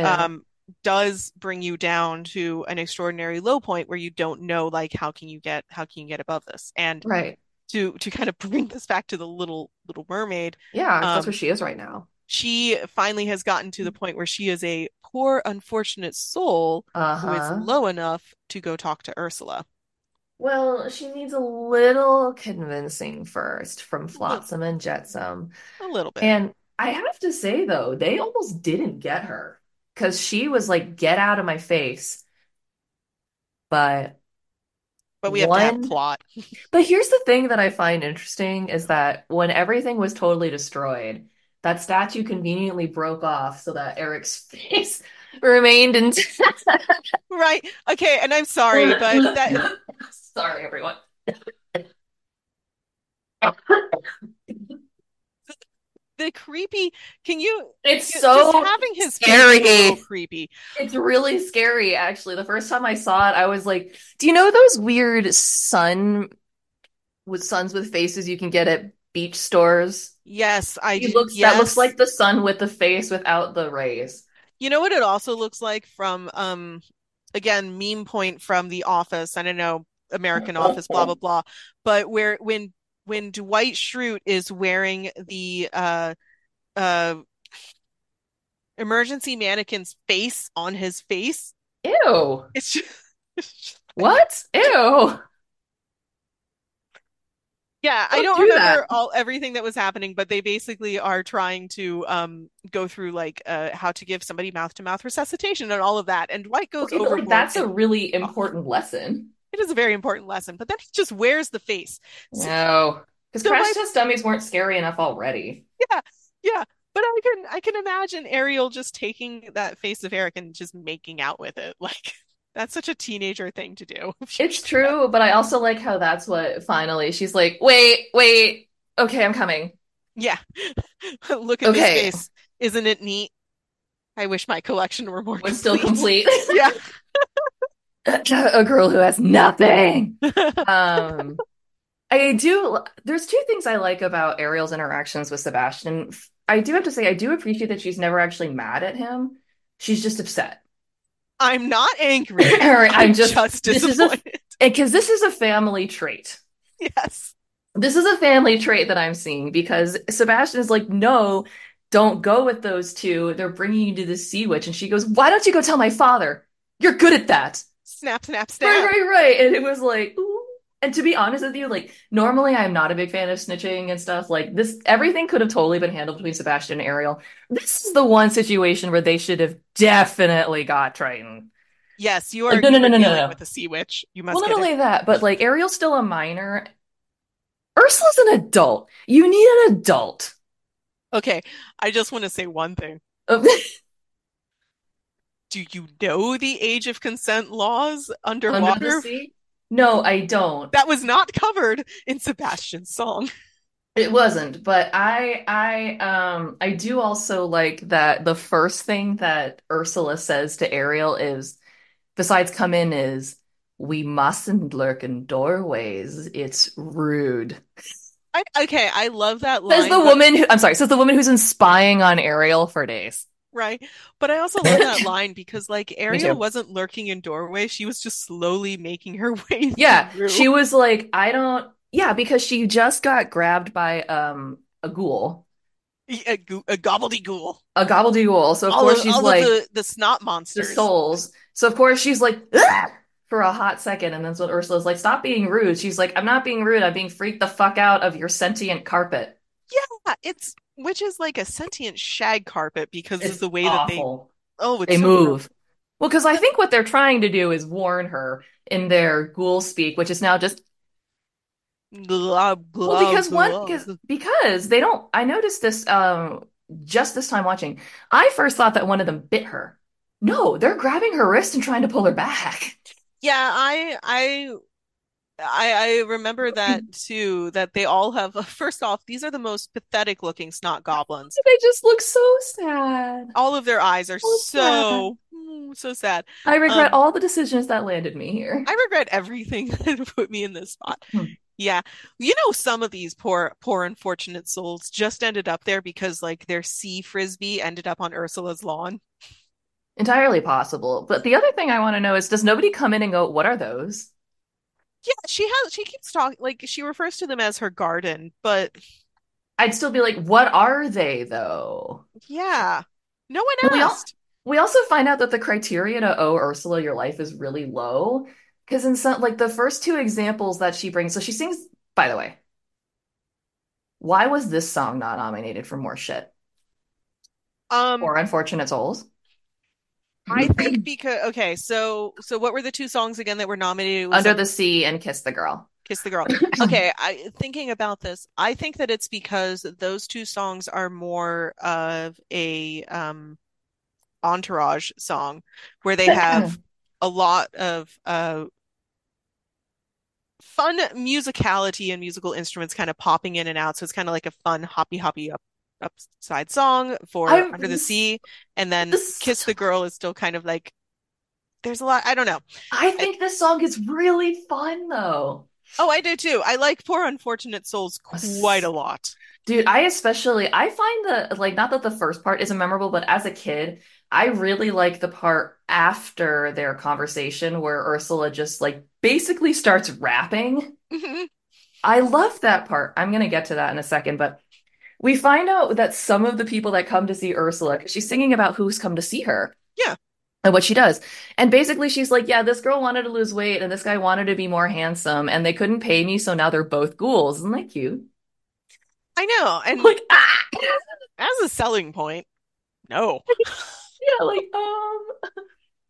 um does bring you down to an extraordinary low point where you don't know like how can you get how can you get above this and Right. to to kind of bring this back to the little little mermaid Yeah, 'cause that's where um she is right now. she finally has gotten to the point where she is a poor unfortunate soul who is Uh-huh. low enough to go talk to Ursula Well, she needs a little convincing first from Flotsam and Jetsam. a little bit And I have to say though, they almost didn't get her because she was like, get out of my face. But but we have to have plot But here's the thing that I find interesting is that when everything was totally destroyed, that statue conveniently broke off so that Eric's face remained intact. right okay and I'm sorry but that Sorry, everyone. The creepy can you It's just so having his face be a little scary. creepy It's really scary, actually. The first time I saw it, I was like, do you know those weird sun with suns with faces you can get at beach stores? yes I He do looks that looks like the sun with the face without the rays. you know what it also looks like from um again meme point from The Office I don't know American Office blah blah blah but where when when Dwight Schrute is wearing the uh uh emergency mannequin's face on his face Ew. it's just, it's just What? Ew. yeah I Don't don't do that. remember all everything that was happening but they basically are trying to um go through like uh how to give somebody mouth to mouth resuscitation and all of that and Dwight goes Okay, but like that's a really important lesson. It is a very important lesson but then he just wears the face. So, No. Because so crash my test dummies weren't scary enough already. yeah yeah. But I can I can imagine Ariel just taking that face of Eric and just making out with it. Like that's such a teenager thing to do. It's true, but I also like how that's what finally she's like, wait, wait, okay, I'm coming. yeah. Look at this face. Isn't it neat? I wish my collection were more we're still complete. yeah A girl who has nothing. Um, I do, there's two things I like about Ariel's interactions with Sebastian. I do have to say, I do appreciate that she's never actually mad at him. She's just upset. I'm not angry. All right, I'm I'm just, just this disappointed. because this is a family trait. Yes. This is a family trait that I'm seeing because Sebastian is like, no, don't go with those two. They're bringing you to the Sea Witch. And she goes, why don't you go tell my father? You're good at that. Snap, snap, snap. right, right. Right. And it was like, ooh. And to be honest with you, like normally I'm not a big fan of snitching and stuff. Like this, everything could have totally been handled between Sebastian and Ariel. This is the one situation where they should have definitely got Triton. Yes, you uh, are Like, no, no, no, no, no, no. with a sea witch. You Well, must not get it. only that, but like Ariel's still a minor. Ursula's an adult. You need an adult. Okay, I just want to say one thing. Oh. Do you know the age of consent laws Under underwater? sea? No, I don't. That was not covered in Sebastian's song. It wasn't, but I I um I do also like that the first thing that Ursula says to Ariel is besides come in is we mustn't lurk in doorways. It's rude. I, okay, I love that Says the but woman who I'm sorry, says the woman who's been spying on Ariel for days. Right. But I also love that line because like Ariel wasn't lurking in doorway. She was just slowly making her way Yeah, through. she was like, I don't yeah, because she just got grabbed by um a ghoul, A, goo- a gobbledygool. a. So of All course of she's all of like the the snot monsters, the souls. So of course she's like "Ugh!" for a hot second, and that's what Ursula's like, stop being rude. She's like, I'm not being rude, I'm being freaked the fuck out of your sentient carpet. Yeah, it's which is like a sentient shag carpet because of the way that they oh, it's They so move. Well, because I think what they're trying to do is warn her in their ghoul speak, which is now just Glub, well, glub, because one because because they don't. I noticed this um just this time watching. I first thought that one of them bit her. No, they're grabbing her wrist and trying to pull her back. Yeah, I I I I remember that too, that they all have first off, these are the most pathetic looking snot goblins. They just look so sad. All of their eyes are So so mm, so sad. I regret Um, all the decisions that landed me here. I regret everything that put me in this spot. Hmm. Yeah. You know, some of these poor, poor unfortunate souls just ended up there because like their sea frisbee ended up on Ursula's lawn. Entirely possible. But the other thing I want to know is, does nobody come in and go, "What are those?" Yeah, she has she keeps talking like she refers to them as her garden, but I'd still be like, "What are they, though?" yeah. No one we all asked. we also find out that the criteria to owe Ursula your life is really low. Because in some, like the first two examples that she brings, so she sings, by the way, why was this song not nominated for more shit? Um, Or Unfortunate Souls? I think because okay, so so what were the two songs again that were nominated? Was Under um, the Sea and Kiss the Girl. Kiss the Girl. Okay, I thinking about this, I think that it's because those two songs are more of a um entourage song where they have a lot of uh fun musicality and musical instruments kind of popping in and out. So it's kind of like a fun hoppy hoppy up upside song for I Under the Sea, and then this Kiss the Girl is still kind of like there's a lot. I don't know. I think this song is really fun though. Oh, I do too. I like Poor Unfortunate Souls quite a lot. Dude, I especially I find the like not that the first part isn't memorable, but as a kid, I really like the part after their conversation where Ursula just like basically starts rapping. I love that part. I'm gonna get to that in a second, but we find out that some of the people that come to see Ursula, 'cause she's singing about who's come to see her Yeah. and what she does. And basically she's like, yeah, this girl wanted to lose weight and this guy wanted to be more handsome and they couldn't pay me, so now they're both ghouls. Isn't that cute? I know. And Like, ah! as a selling point, no. Yeah, like, um,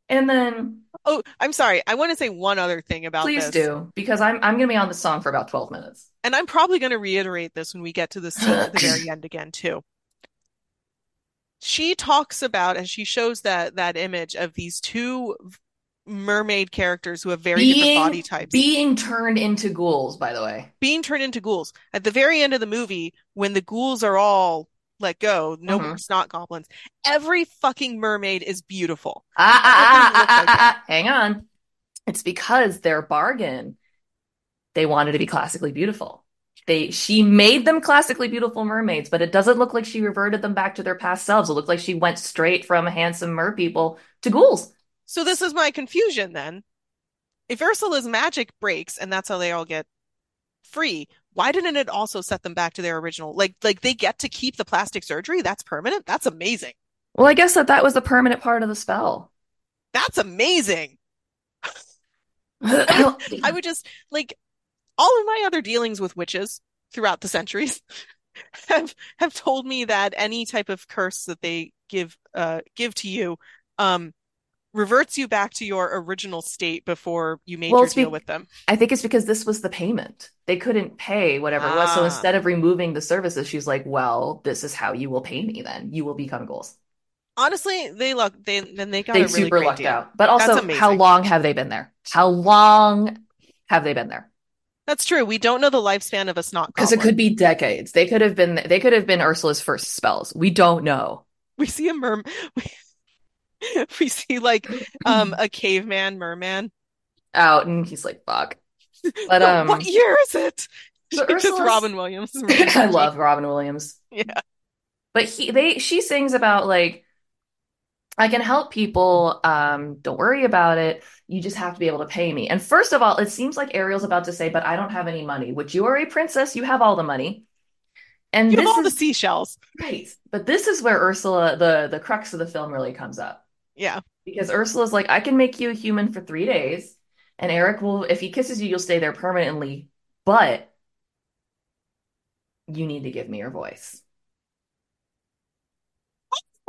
and then Oh, I'm sorry. I want to say one other thing about please this. do, because I'm I'm gonna be on the song for about 12 minutes. And I'm probably going to reiterate this when we get to the scene at the very end again, too. She talks about and she shows that that image of these two mermaid characters who have very different body types being turned into ghouls, by the way. being turned into ghouls. At the very end of the movie, when the ghouls are all let go, no Mhm. more snot goblins, every fucking mermaid is beautiful. Ah, ah, ah, ah, like ah, ah. Hang on. It's because their bargain, they wanted to be classically beautiful. They she made them classically beautiful mermaids, but it doesn't look like she reverted them back to their past selves. It looked like she went straight from handsome mer people to ghouls. So this is my confusion then. If Ursula's magic breaks and that's how they all get free, why didn't it also set them back to their original? Like, like they get to keep the plastic surgery? That's permanent? That's amazing. Well, I guess that that was the permanent part of the spell. That's amazing. I would just like all of my other dealings with witches throughout the centuries have have told me that any type of curse that they give uh give to you um reverts you back to your original state before you made Well, your deal be with them. I think it's because this was the payment. They couldn't pay whatever it was. So Ah, instead of removing the services, she's like, well, this is how you will pay me then. You will become goals. honestly, they luck they then they got They a really super lucked deal. out. But also, how long have they been there? How long have they been there? That's true. We don't know the lifespan of a snot Because it could be decades. They could have been they could have been Ursula's first spells. We don't know. We see a merm we, see like um a caveman merman. Out and he's like, fuck. But No, what um year is it? but It's just Robin Williams. I love Robin Williams. Yeah. But he they she sings about like I can help people. Um, don't worry about it. You just have to be able to pay me. And first of all, it seems like Ariel's about to say, but I don't have any money, which you are a princess. You have all the money. And You have this all the seashells. right. But this is where Ursula, the the crux of the film really comes up. Yeah. Because Ursula's like, I can make you a human for three days, and Eric will, if he kisses you, you'll stay there permanently, but you need to give me your voice.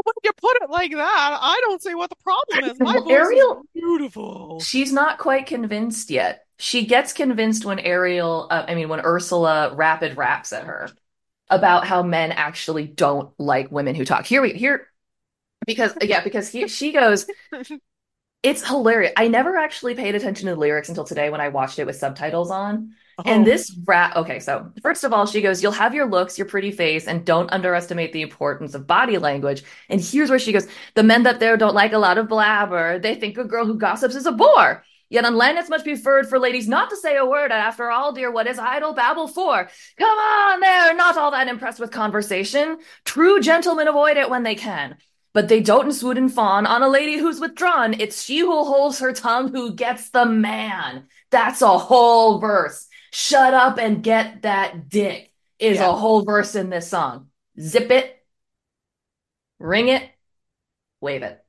When you put it like that, I don't see what the problem is. My voice Ariel, is beautiful. She's not quite convinced yet. She gets convinced when Ariel, uh, I mean, when Ursula rapid raps at her about how men actually don't like women who talk. Here we here because yeah, because he she goes, it's hilarious. I never actually paid attention to the lyrics until today when I watched it with subtitles on. And Oh, this rat. okay, so first of all, she goes, You'll have your looks, your pretty face, and don't underestimate the importance of body language. And here's where she goes, The men up there don't like a lot of blabber. They think a girl who gossips is a bore. Yet on land it's much preferred for ladies not to say a word. And after all, dear, what is idle babble for? Come on, they're not all that impressed with conversation. True gentlemen avoid it when they can. But they don't swoon and fawn on a lady who's withdrawn. It's she who holds her tongue who gets the man. That's a whole verse. Shut up and get that dick is yeah. a whole verse in this song. Zip it, ring it, wave it.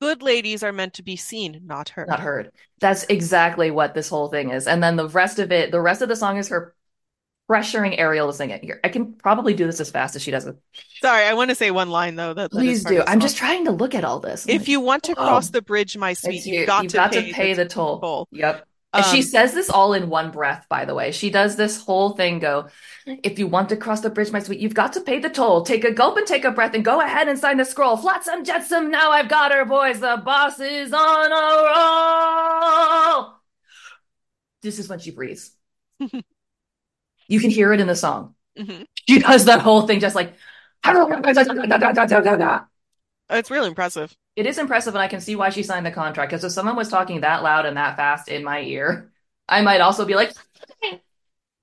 Good ladies are meant to be seen, not heard. Not heard. That's exactly what this whole thing is. And then the rest of it, the rest of the song is her pressuring Ariel to sing it. Here, I can probably do this as fast as she does it. Sorry, I want to say one line though that, that Please do. I'm just trying to look at all this. I'm If like, you want to cross oh, the bridge, my sweet, you've got You've to got pay to pay the the toll. toll. Yep. And she Um, says this all in one breath, by the way. She does this whole thing go, if you want to cross the bridge, my sweet, you've got to pay the toll. Take a gulp and take a breath and go ahead and sign the scroll. Flotsam, jetsam, now I've got her, boys. The boss is on a roll. This is when she breathes. You can hear it in the song. mhm. She does that whole thing just like, It's really impressive. It is impressive, and I can see why she signed the contract. Because if someone was talking that loud and that fast in my ear, I might also be like,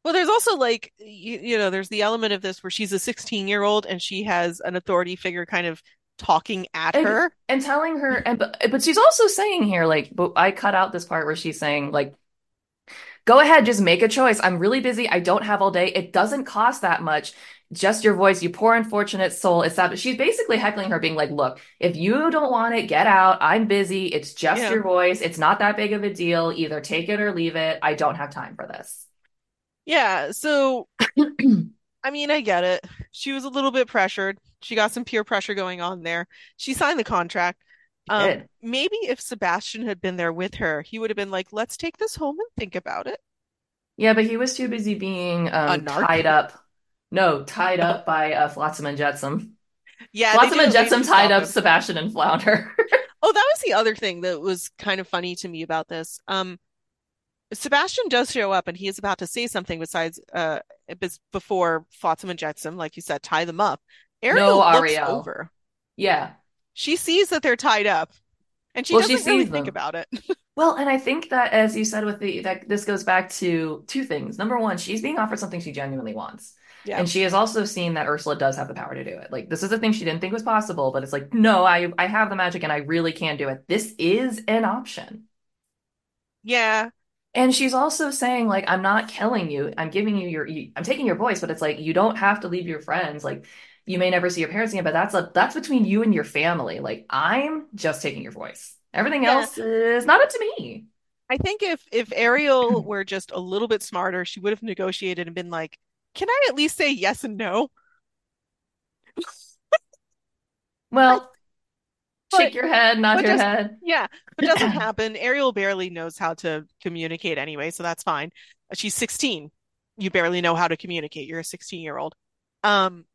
Well, there's also like you, you know, there's the element of this where she's a 16 year old and she has an authority figure kind of talking at and, her. and telling her, and but, but she's also saying here, like, but I cut out this part where she's saying, like, go ahead, just make a choice. I'm really busy. I don't have all day. It doesn't cost that much. Just your voice, you poor unfortunate soul. It's that she's basically heckling her, being like, look, if you don't want it, get out. I'm busy. It's just Yeah. your voice. It's not that big of a deal. Either take it or leave it. I don't have time for this. Yeah, so I mean, I get it. She was a little bit pressured. She got some peer pressure going on there. She signed the contract. Um, maybe if Sebastian had been there with her, he would have been like, let's take this home and think about it. Yeah, but he was too busy being um tied up. No, tied up by uh, Flotsam and Jetsam. Yeah, Flotsam and Jetsam tied up him. Sebastian and Flounder. Oh, that was the other thing that was kind of funny to me about this. Um, Sebastian does show up and he is about to say something besides uh before Flotsam and Jetsam, like you said, tie them up. Ariel No, looks Ariel. over. Yeah. She sees that they're tied up and she Well, doesn't really sees think about it. Well, and I think that as you said with the that this goes back to two things. Number one, she's being offered something she genuinely wants. Yeah. And she has also seen that Ursula does have the power to do it. Like this is a thing she didn't think was possible, but it's like, no, I I have the magic and I really can do it. This is an option. Yeah. And she's also saying, like, I'm not killing you. I'm giving you your, you, I'm taking your voice, but it's like, you don't have to leave your friends. Like, you may never see your parents again, but that's a, that's between you and your family. Like, I'm just taking your voice. Everything Yeah. else is not up to me. I think if if Ariel were just a little bit smarter, she would have negotiated and been like, "Can I at least say yes and no?" Well, But shake your head, nod your just head. yeah, but doesn't happen. Ariel barely knows how to communicate anyway, so that's fine. She's 16. You barely know how to communicate. You're a 16 year old. Um,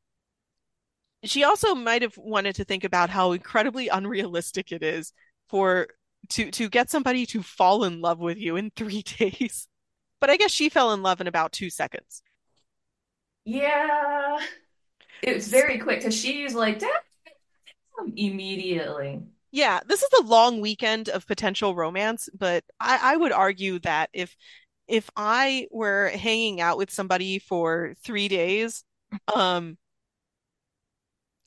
she also might have wanted to think about how incredibly unrealistic it is for to to get somebody to fall in love with you in three days. But I guess she fell in love in about two seconds. Yeah, it was very quick because she's like, immediately. Yeah, this is a long weekend of potential romance, but I, I would argue that if if I were hanging out with somebody for three days, um,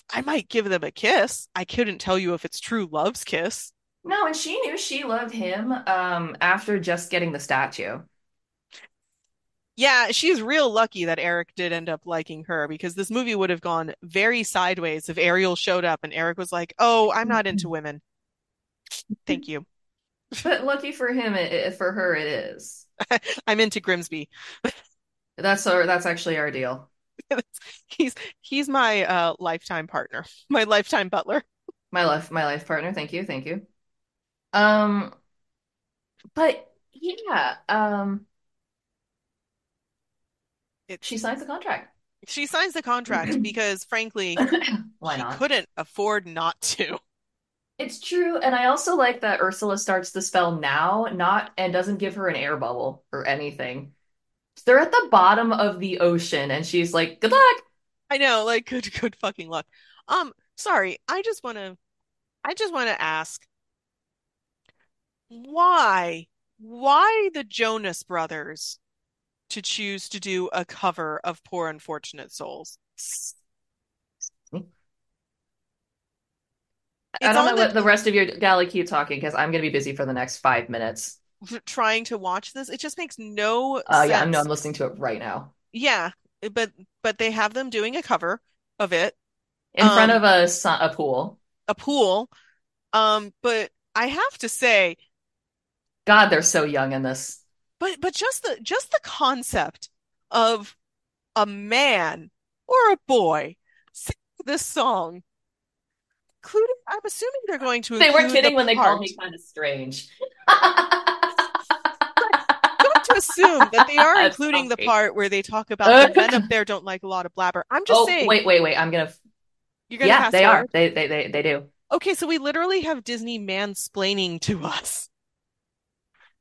I might give them a kiss. I couldn't tell you if it's true love's kiss. No, and she knew she loved him um after just getting the statue. Yeah, she's real lucky that Eric did end up liking her because this movie would have gone very sideways if Ariel showed up and Eric was like, "Oh, I'm not into women. Thank you. But lucky for him, it, it- for her, it is. I'm into Grimsby." That's our that's actually our deal. He's he's my uh lifetime partner, my lifetime butler. My life, my life partner. Thank you, thank you. Um, but yeah, um, she signs the contract. she signs the contract because frankly, Why she not? couldn't afford not to. It's true, and I also like that Ursula starts the spell now, not and doesn't give her an air bubble or anything. They're at the bottom of the ocean, and she's like, "Good luck." I know, like good good fucking luck. Um, sorry, I just want to I just want to ask why why the Jonas Brothers to choose to do a cover of Poor Unfortunate Souls? I don't know on what the the rest of your Gally keep talking because I'm gonna be busy for the next five minutes. Trying to watch this. It just makes no Uh, yeah, no, I'm listening to it right now Yeah, but but they have them doing a cover of it. in front Um, of a a pool. a pool. Um, but I have to say, God, they're so young in this. but but just the just the concept of a man or a boy singing this song, including I'm assuming they're going to They weren't the kidding when they called me kind of strange. I'm going to assume that they are including the funny. part where they talk about the men up there don't like a lot of blabber. I'm just Oh, saying, wait, wait, wait. I'm gonna. you're to Yeah, they are. They, they, they, they do. Okay, so we literally have Disney mansplaining to us.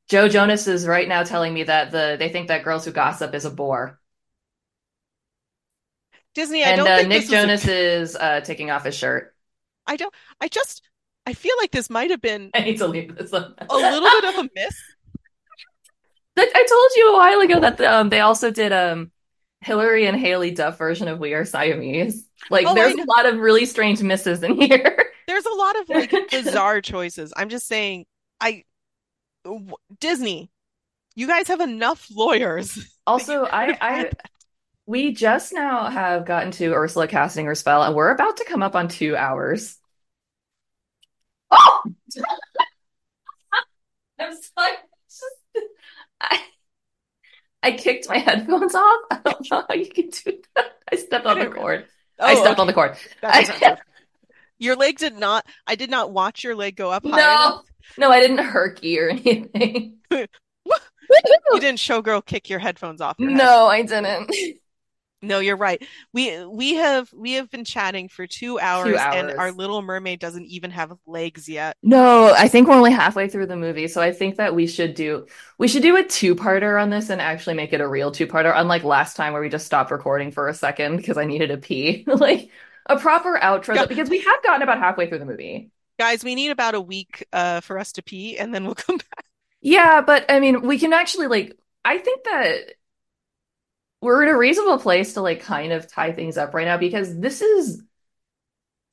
Joe Jonas is right now telling me that the they think that girls who gossip is a bore, Disney, I and don't uh, think Nick this was a, Jonas is uh, taking off his shirt. I don't, I just, I feel like this might have been I need to leave this. a little bit of a miss. I told you a while ago that um they also did um Hilary and Haylie Duff version of We Are Siamese. Like Oh, there's a lot of really strange misses in here. There's a lot of like bizarre choices. I'm just saying, I, w- Disney, you guys have enough lawyers Also, I I we just now have gotten to Ursula casting her spell, and we're about to come up on two hours. Oh, I'm sorry. Just- I I kicked my headphones off. I don't know how you can do that. I stepped I on the cord. I Oh, stepped on the cord. Sense. Your leg did not, I did not watch your leg go up high enough. No, no, I didn't herky or anything. You didn't showgirl kick your headphones off your. No, I didn't. No, you're right. We we have we have been chatting for two Two hours and our. Little Mermaid doesn't even have legs yet. No, I think we're only halfway through the movie, so I think that we should do we should do a two-parter on this and actually make it a real two-parter, unlike last time where we just stopped recording for a second because I needed a pee. Like a proper outro because we have gotten about halfway through the movie. Guys, we need about a week uh for us to pee and then we'll come back. Yeah, but I mean, we can actually like I think that we're in a reasonable place to like kind of tie things up right now because this is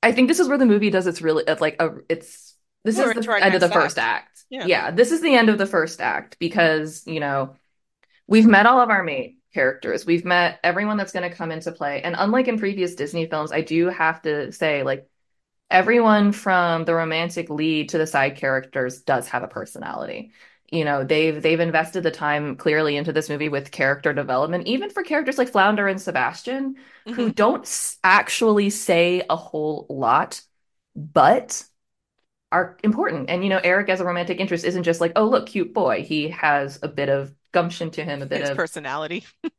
I think this is where the movie does its really it's like a it's this We're is the end of the next first act. act. Yeah. Yeah, this is the end of the first act because, you know, we've met all of our main characters. We've met everyone that's going to come into play. And unlike in previous Disney films, I do have to say like everyone from the romantic lead to the side characters does have a personality. You know, they've they've invested the time clearly into this movie with character development, even for characters like Flounder and Sebastian, who Mhm. don't actually say a whole lot, but are important. And you know, Eric as a romantic interest isn't just like, oh, look, cute boy. He has a bit of gumption to him, a bit His of personality.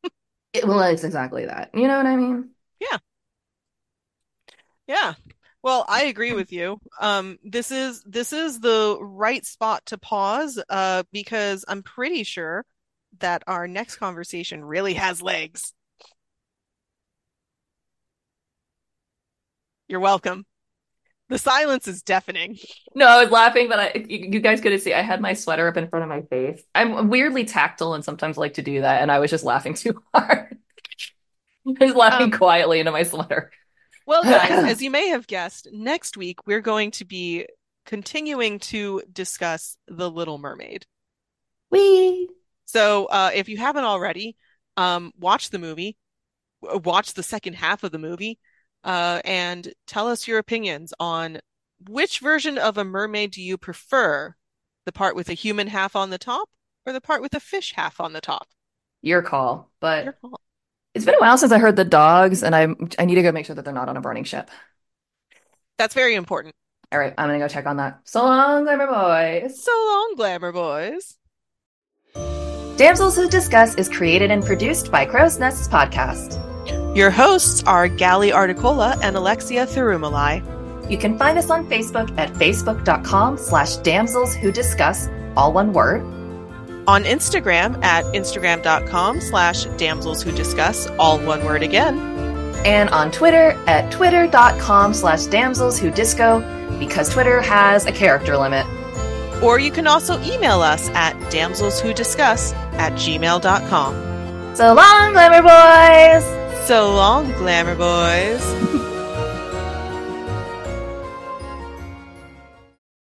it, well, it's exactly that. You know what I mean? Yeah. Yeah. Well, I agree with you. Um, this is this is the right spot to pause, uh, because I'm pretty sure that our next conversation really has legs. You're welcome. The silence is deafening. No, I was laughing, but I, you, guys couldn't see. I had my sweater up in front of my face. I'm weirdly tactile and sometimes like to do that, and I was just laughing too hard. I was laughing Um, quietly into my sweater. Well, guys, as you may have guessed, next week we're going to be continuing to discuss The Little Mermaid. Wee. So, uh, if you haven't already, um, watch the movie, watch the second half of the movie, uh, and tell us your opinions on which version of a mermaid do you prefer? The part with a human half on the top or the part with a fish half on the top? Your call. Your But call. It's been a while since I heard the dogs, and I I need to go make sure that they're not on a burning ship. That's very important. All right, I'm gonna go check on that. So long, Glamour Boys. So long, glamour boys. Damsels Who Discuss is created and produced by Crow's Nests Podcast. Your hosts are Gally Articola and Alexia Thirumalai. You can find us on Facebook at facebook.com slash damsels who discuss, all one word. On Instagram at instagram.com slash damsels who discuss, all one word again. And on Twitter at twitter.com slash damsels who disco, because Twitter has a character limit. Or you can also email us at damselswhodiscuss at gmail.com. So long, Glamour Boys! So long, glamour boys.